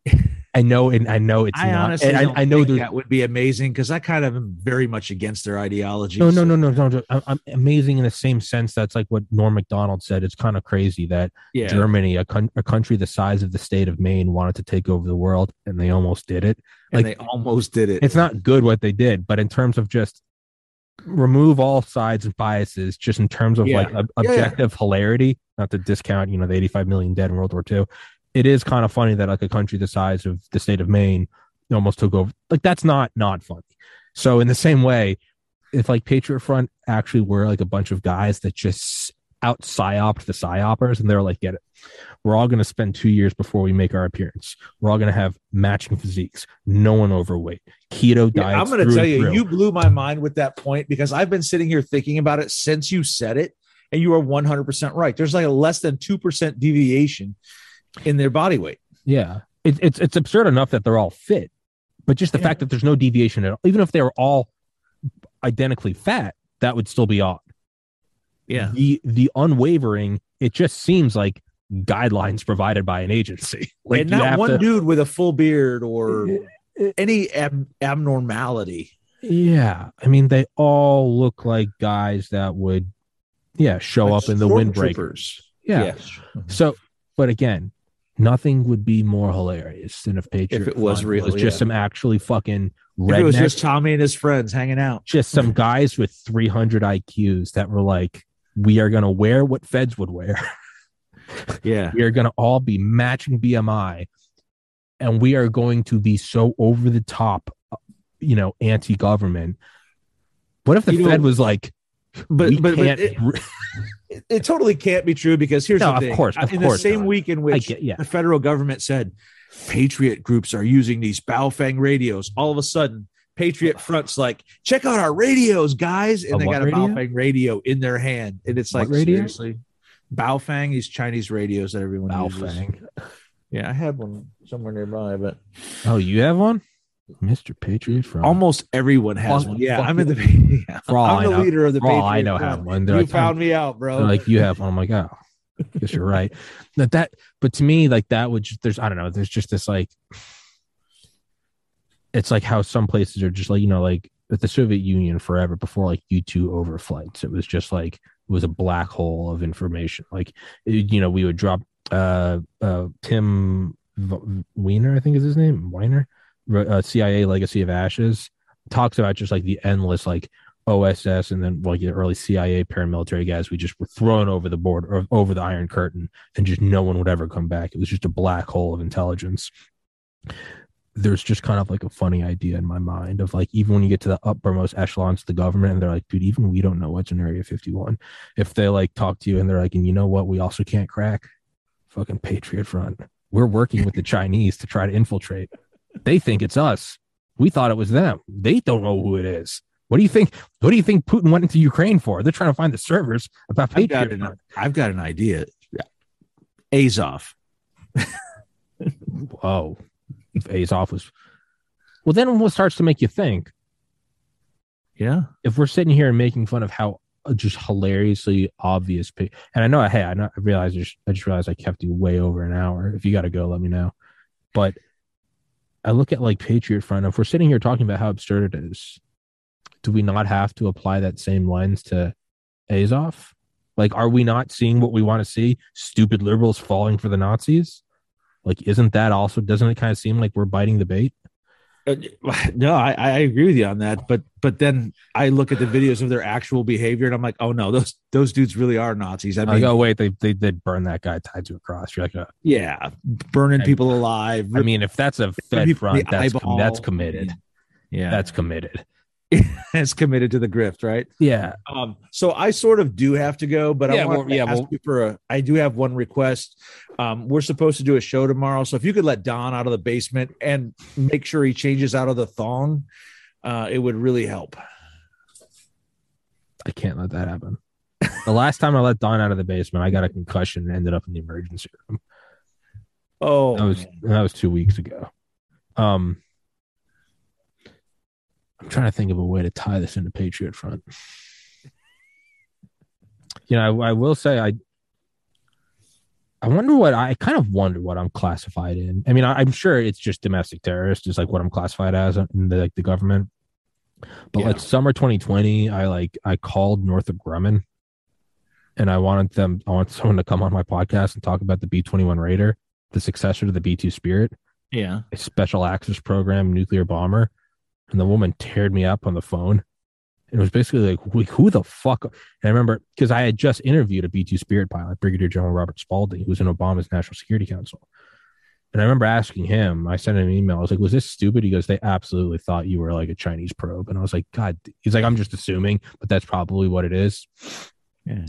[LAUGHS] I know, and I know it's I not. I, I, know that would be amazing because I kind of am very much against their ideology. No, so. no, no, no, no. I'm, I'm, amazing in the same sense. That's like what Norm Macdonald said. It's kind of crazy that yeah. Germany, a, con- a country the size of the state of Maine, wanted to take over the world, and they almost did it. Like and they almost did it. It's not good what they did, but in terms of just remove all sides and biases, just in terms of yeah. like a, objective yeah. hilarity, not to discount, you know, the 85 million dead in World War II it is kind of funny that like a country the size of the state of Maine almost took over. Like that's not not funny. So in the same way, if like Patriot Front actually were like a bunch of guys that just out psyoped the psyopers and they're like, get it. We're all going to spend two years before we make our appearance. We're all going to have matching physiques. No one overweight. Keto diet. Yeah, I'm going to tell you, you blew my mind with that point because I've been sitting here thinking about it since you said it. and you are 100% right. There's like a less than 2% deviation in their body weight. Yeah. It, it's, it's absurd enough that they're all fit, but just the yeah. fact that there's no deviation at all, even if they were all identically fat, that would still be odd. Yeah. The, the unwavering, it just seems like guidelines provided by an agency. [LAUGHS] Like and not one to, dude with a full beard or any ab- abnormality. Yeah, I mean they all look like guys that would, yeah, show like up in the windbreakers. Yeah. Yes. So, but again, nothing would be more hilarious than if Patriot if it was real, was just yeah. some actually fucking. Redneck, it was just Tommy and his friends hanging out. Just some [LAUGHS] guys with 300 IQs that were like, "We are gonna wear what feds would wear." [LAUGHS] Yeah. We are going to all be matching BMI and we are going to be so over the top, uh, you know, anti government. What if the you Fed know, was like, but, but, but it, [LAUGHS] it, it, totally can't be true because here's no, the thing. Of course, of in course the same not. week in which get, yeah. the federal government said patriot groups are using these Baofeng radios, all of a sudden Patriot Front's like, check out our radios, guys, and a they got a radio? Baofeng radio in their hand, and it's like seriously, Baofeng, these Chinese radios that everyone Baofeng. uses. Yeah, I have one somewhere nearby, but oh, you have one, Mister Patriot from almost everyone has one. Yeah, I'm in the. Yeah, [LAUGHS] I'm the leader of the. Patriot I know have one. They're you like, found me out, bro. Like you have one. I'm like, oh, I guess you're right. That that, but to me, like that would just there's I don't know. There's just this like, it's like how some places are just like you know like with the Soviet Union forever before like U two overflights. It was just like it was a black hole of information. Like, you know, we would drop uh, uh, Tim Weiner, I think is his name, Weiner, uh, CIA Legacy of Ashes, talks about just like the endless like OSS and then like the early CIA paramilitary guys we just were thrown over the board or over the Iron Curtain and just no one would ever come back. It was just a black hole of intelligence. There's just kind of like a funny idea in my mind of like even when you get to the uppermost echelons of the government and they're like dude even we don't know what's in area 51 if they like talk to you and they're like and you know what? We also can't crack? Fucking patriot front. We're working with the chinese to try to infiltrate they think it's us we thought it was them they don't know who it is what do you think what do you think putin went into ukraine for they're trying to find the servers about patriot i've got an, I've got an idea azov [LAUGHS] whoa Azov was. Well, then what starts to make you think? Yeah. If we're sitting here and making fun of how just hilariously obvious, and I know, hey, I, know, I realize I just, I just realized I kept you way over an hour. If you got to go, let me know. But I look at like Patriot Front. If we're sitting here talking about how absurd it is, do we not have to apply that same lens to Azov? Like, are we not seeing what we want to see? Stupid liberals falling for the Nazis? Like, isn't that also doesn't it kind of seem like we're biting the bait? Uh, [LAUGHS] no, I, I agree with you on that. But but then I look at the videos of their actual behavior and I'm like, oh no, those those dudes really are Nazis. I mean, like, oh wait, they they did burn that guy tied to a cross. You're like, oh. yeah, burning I, people alive. I mean, if that's a Fed front, that's that's committed. Yeah, that's committed. [LAUGHS] has committed to the grift, right? Yeah. Um, so I sort of do have to go, but yeah, I want well, to yeah, ask well, you for a. I do have one request. Um, we're supposed to do a show tomorrow, so if you could let Don out of the basement and make sure he changes out of the thong, uh, it would really help. I can't let that happen. the last time I let Don out of the basement, I got a concussion and ended up in the emergency room. Oh, that was that was two weeks ago. Um, I'm trying to think of a way to tie this into Patriot Front. You know, I, I will say I I wonder what I kind of wonder what I'm classified in. I mean, I, am sure it's just domestic terrorist, is like what I'm classified as in the like the government. But yeah. like summer 2020, I like I called Northrop Grumman, and I wanted them. I want someone to come on my podcast and talk about the B-21 Raider, the successor to the B-2 Spirit. Yeah, a special access program nuclear bomber and the woman teared me up on the phone. It was basically like, who the fuck? And I remember because I had just interviewed a B 2 Spirit pilot, Brigadier General Robert Spalding, who was in Obama's National Security Council. And I remember asking him, I sent him an email. I was like, was this stupid? He goes, they absolutely thought you were like a Chinese probe. And I was like, God, he's like, I'm just assuming, but that's probably what it is. Yeah.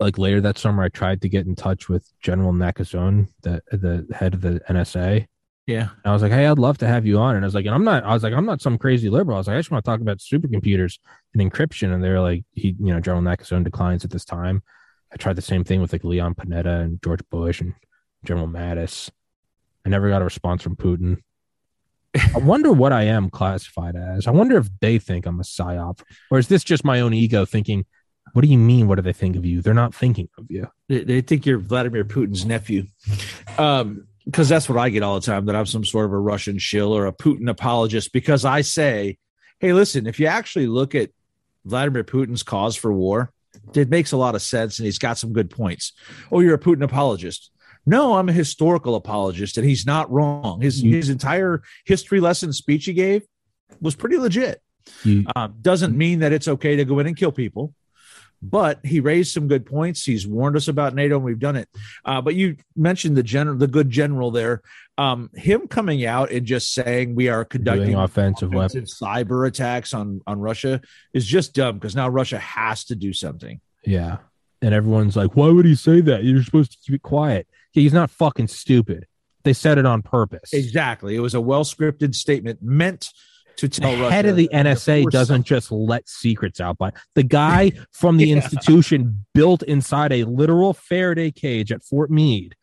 Like later that summer, I tried to get in touch with General Nakasone, the, the head of the NSA. Yeah. And I was like, hey, I'd love to have you on. And I was like, and I'm not, I was like, I'm not some crazy liberal. I was like, I just want to talk about supercomputers and encryption. And they're like, he, you know, General Nakasone declines at this time. I tried the same thing with like Leon Panetta and George Bush and General Mattis. I never got a response from Putin. I [LAUGHS] wonder what I am classified as. I wonder if they think I'm a psyop, or is this just my own ego thinking, "What do you mean? What do they think of you? They're not thinking of you. They, they think you're Vladimir Putin's nephew." Um, because that's what I get all the time that I'm some sort of a Russian shill or a Putin apologist because I say, hey, listen, if you actually look at Vladimir Putin's cause for war, it makes a lot of sense and he's got some good points. Oh, you're a Putin apologist. No, I'm a historical apologist and he's not wrong. His, you, his entire history lesson speech he gave was pretty legit. You, uh, doesn't mean that it's okay to go in and kill people but he raised some good points. He's warned us about NATO, and we've done it. Uh, but you mentioned the general, the good general there. Um, him coming out and just saying we are conducting offensive, offensive cyber attacks on on Russia is just dumb because now Russia has to do something. Yeah, and everyone's like, "Why would he say that? You're supposed to keep it quiet." He's not fucking stupid. They said it on purpose. Exactly. It was a well scripted statement meant to tell the head of the NSA doesn't just let secrets out. But the guy [LAUGHS] from the yeah. institution built inside a literal Faraday cage at Fort Meade.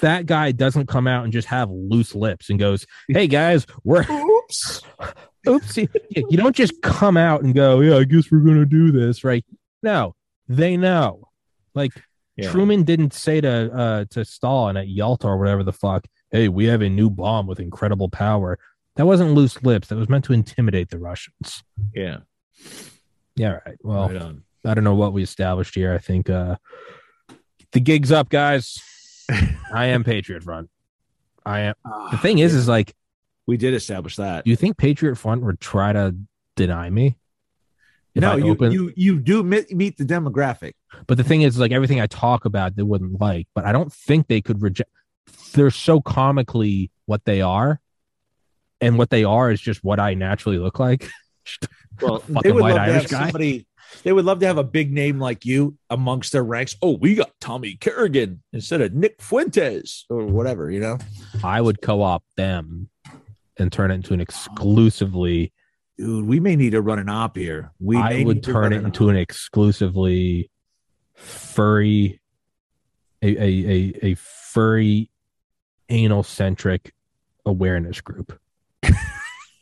That guy doesn't come out and just have loose lips and goes, "Hey guys, we're [LAUGHS] oops, [LAUGHS] oopsie." you don't just come out and go, "Yeah, I guess we're gonna do this," right? No, they know. Like yeah. Truman didn't say to uh, to Stalin at Yalta or whatever the fuck, "Hey, we have a new bomb with incredible power." That wasn't loose lips. That was meant to intimidate the Russians. Yeah. Yeah. Right. Well, right I don't know what we established here. I think uh, the gig's up, guys. [LAUGHS] I am Patriot Front. I am. Uh, the thing is, yeah. is like we did establish that. Do you think Patriot Front would try to deny me? no, you, open... you you do meet, meet the demographic. But the thing is, like everything I talk about, they wouldn't like. But I don't think they could reject. They're so comically what they are and what they are is just what I naturally look like. [LAUGHS] well, they would love Irish to have somebody. They would love to have a big name like you amongst their ranks. Oh, we got Tommy Kerrigan instead of Nick Fuentes or whatever. You know, I would co-op them and turn it into an exclusively. Dude, we may need to run an op here. We I would turn it into an exclusively furry, a a a, a furry, anal centric awareness group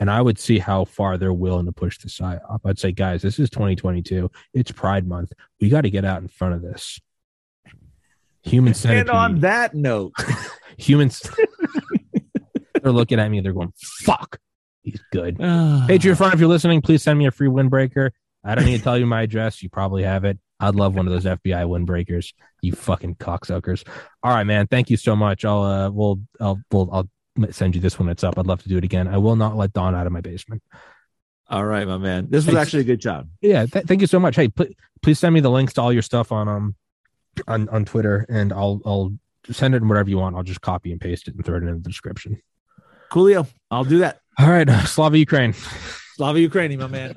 and I would see how far they're willing to push the psyop. I'd say, guys, this is 2022. It's Pride Month. We got to get out in front of this. Human centipede. And on that note, [LAUGHS] humans they're looking at me. They're going, "Fuck, he's good." [SIGHS] Patriot Front, if you're listening, please send me a free windbreaker. I don't need to tell you my address. You probably have it. I'd love one of those FBI windbreakers. You fucking cocksuckers. All right, man. Thank you so much. I'll uh, we'll I'll we'll I'll send you this when it's up. I'd love to do it again. I will not let Don out of my basement. All right, my man. This was actually a good job. Yeah, th- thank you so much. Hey, pl- please send me the links to all your stuff on um on on Twitter, and I'll I'll send it in whatever you want. I'll just copy and paste it and throw it in the description. Coolio, I'll do that. All right, [LAUGHS] Slava Ukraine. Slava Ukraine, my man.